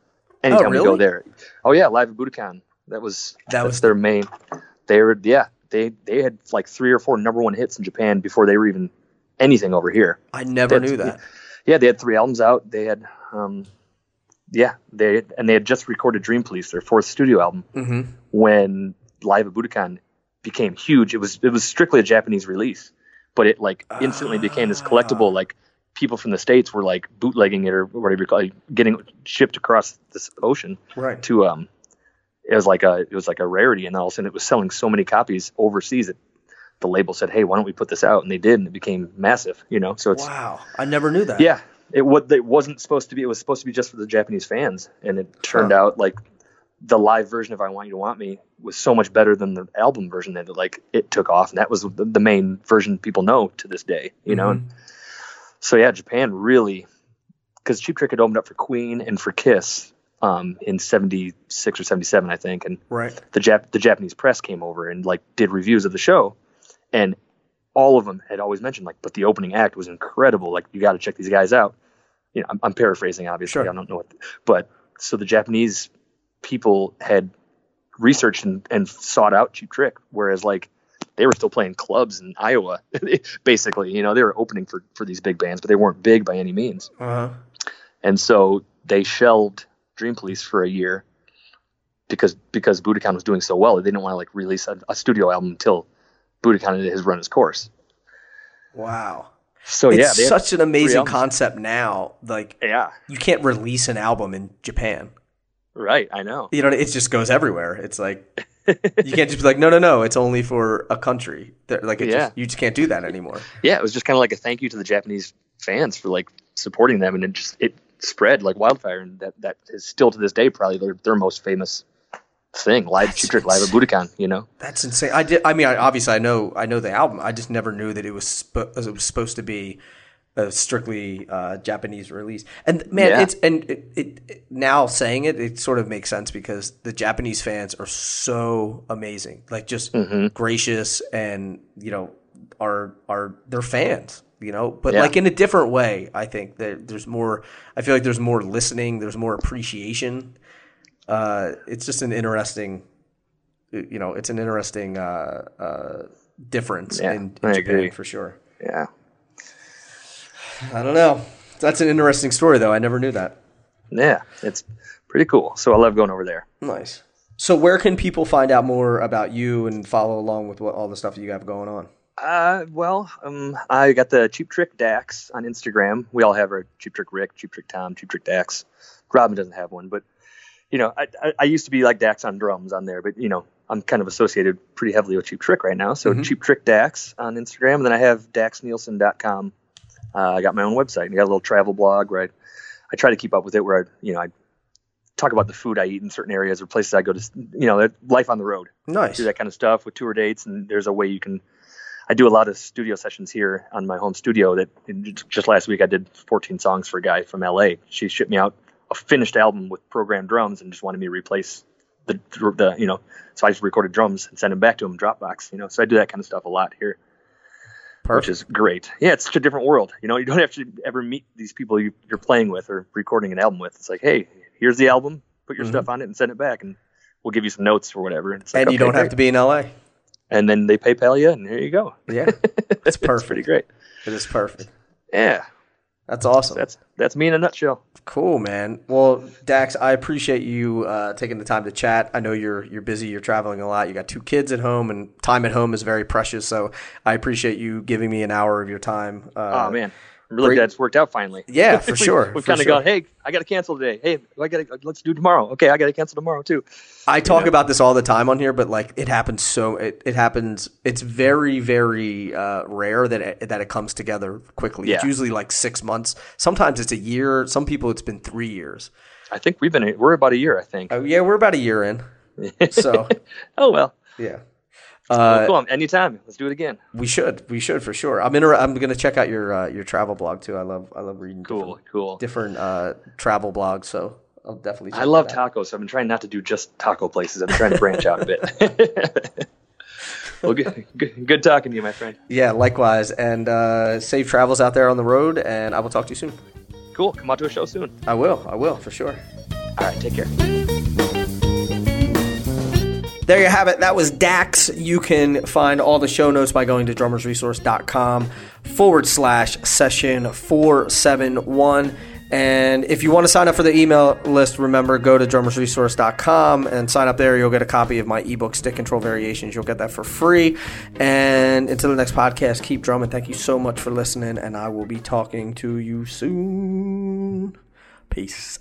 anytime we go there. Oh yeah live at budokan. That was That was- their main they were yeah they they had like three or four number one hits in japan before they were even anything over here. I never That's- knew that. yeah they had three albums out. They had um yeah they and they had just recorded dream police their fourth studio album hmm when live at budokan became huge it was it was strictly a japanese release but it like instantly became this collectible like people from the states were like bootlegging it or whatever you call it getting shipped across this ocean Right. to um it was like a it was like a rarity and all of a sudden it was selling so many copies overseas that the label said hey why don't we put this out and they did and it became massive you know so it's Wow. I never knew that. yeah, it what it wasn't supposed to be. It was supposed to be just for the Japanese fans, and it turned Huh. out like the live version of "I Want You to Want Me" was so much better than the album version that like it took off, and that was the, the main version people know to this day. You know, Mm-hmm. so yeah, Japan really because Cheap Trick had opened up for Queen and for Kiss um, in '76 or '77, I think, and Right. the Jap- the Japanese press came over and like did reviews of the show, and all of them had always mentioned like, but the opening act was incredible. Like you got to check these guys out. You know, I'm, I'm paraphrasing obviously. Sure. I don't know what, but so the Japanese people had researched and, and sought out Cheap Trick, whereas like they were still playing clubs in Iowa, basically. You know, they were opening for for these big bands, but they weren't big by any means. Uh huh. And so they shelved Dream Police for a year because because Budokan was doing so well. They didn't want to like release a, a studio album until Budokan has run its course. Wow. So it's yeah, such an amazing concept now. Like yeah, you can't release an album in Japan. Right. I know. You know, it just goes everywhere. It's like you can't just be like, no, no, no. It's only for a country. That- Like, Yeah. just, you just can't do that anymore. Yeah, it was just kind of like a thank you to the Japanese fans for like supporting them, and it just it spread like wildfire, and that that is still to this day probably their their most famous thing, live That's live at Budokan. You know. That's insane. I did. I mean, I, obviously, I know. I know the album. I just never knew that it was sp- it was supposed to be a strictly uh, Japanese release. And man, Yeah. it's and it, it, it now saying it, it sort of makes sense because the Japanese fans are so amazing, like just Mm-hmm. gracious, and you know, are are they're fans. You know, but Yeah. like in a different way. I think that there's more. I feel like there's more listening. There's more appreciation. Uh, it's just an interesting you know, it's an interesting uh, uh, difference Yeah, in, in Japan agree. for sure. Yeah. I don't know. That's an interesting story, though. I never knew that. Yeah, it's pretty cool. So I love going over there. Nice. So, where can people find out more about you and follow along with what all the stuff that you have going on? Uh, well, um, I got the Cheap Trick Daxx on Instagram. We all have our Cheap Trick Rick, Cheap Trick Tom, Cheap Trick Daxx. Robin doesn't have one, but you know, I, I, I used to be like Daxx on drums on there, but you know, I'm kind of associated pretty heavily with Cheap Trick right now. So Mhm. Cheap Trick Daxx on Instagram, and then I have DaxxNielsen.com. Uh, I got my own website and I got a little travel blog where I, I try to keep up with it, where I, you know, I talk about the food I eat in certain areas or places I go to, you know, life on the road Nice. do that kind of stuff with tour dates and there's a way you can I do a lot of studio sessions here on my home studio. That just last week I did 14 songs for a guy from LA. She shipped me out a finished album with programmed drums and just wanted me to replace the the you know. So I just recorded drums and sent them back to him Dropbox. You know, so I do that kind of stuff a lot here. Perfect. Which is great. Yeah, it's such a different world. You know, you don't have to ever meet these people you, are playing with or recording an album with. It's like, hey, here's the album. Put your mm-hmm. stuff on it and send it back, and we'll give you some notes or whatever. And, like, and you don't great. have to be in LA and then they PayPal you, and here you go. Yeah, it's perfect. it's pretty great. It is perfect. Yeah, that's awesome. That's that's me in a nutshell. Cool, man. Well, Daxx, I appreciate you uh, taking the time to chat. I know you're you're busy. You're traveling a lot. You got two kids at home, and time at home is very precious. So I appreciate you giving me an hour of your time. Uh, oh man, I'm really glad it's worked out finally. Yeah, for sure. We've kind of sure. gone, hey, I got to cancel today. Hey, I got to let's do tomorrow. Okay, I got to cancel tomorrow too. I talk know? about this all the time on here, but like it happens so it, it happens. It's very very uh, rare that it, that it comes together quickly. Yeah. It's usually like six months. Sometimes it's a year. Some people it's been three years. I think we've been we're about a year. I think. Oh yeah, we're about a year in. So. oh well. Yeah. Uh, cool. Anytime. Let's do it again. We should. We should for sure. I'm inter- I'm gonna check out your uh, your travel blog too. I love I love reading. Cool. Different, cool. Different uh, travel blogs. So I'll definitely. I love tacos. So I've been trying not to do just taco places. I'm trying to branch out a bit. well, good, good, good, talking to you, my friend. Yeah, likewise. And uh, safe travels out there on the road. And I will talk to you soon. Cool. Come out to a show soon. I will. I will for sure. All right. Take care. There you have it. That was Daxx. You can find all the show notes by going to drummersresource.com forward slash session 471. And if you want to sign up for the email list, remember go to drummersresource.com and sign up there. You'll get a copy of my ebook, Stick Control Variations. You'll get that for free. And until the next podcast, keep drumming. Thank you so much for listening, and I will be talking to you soon. Peace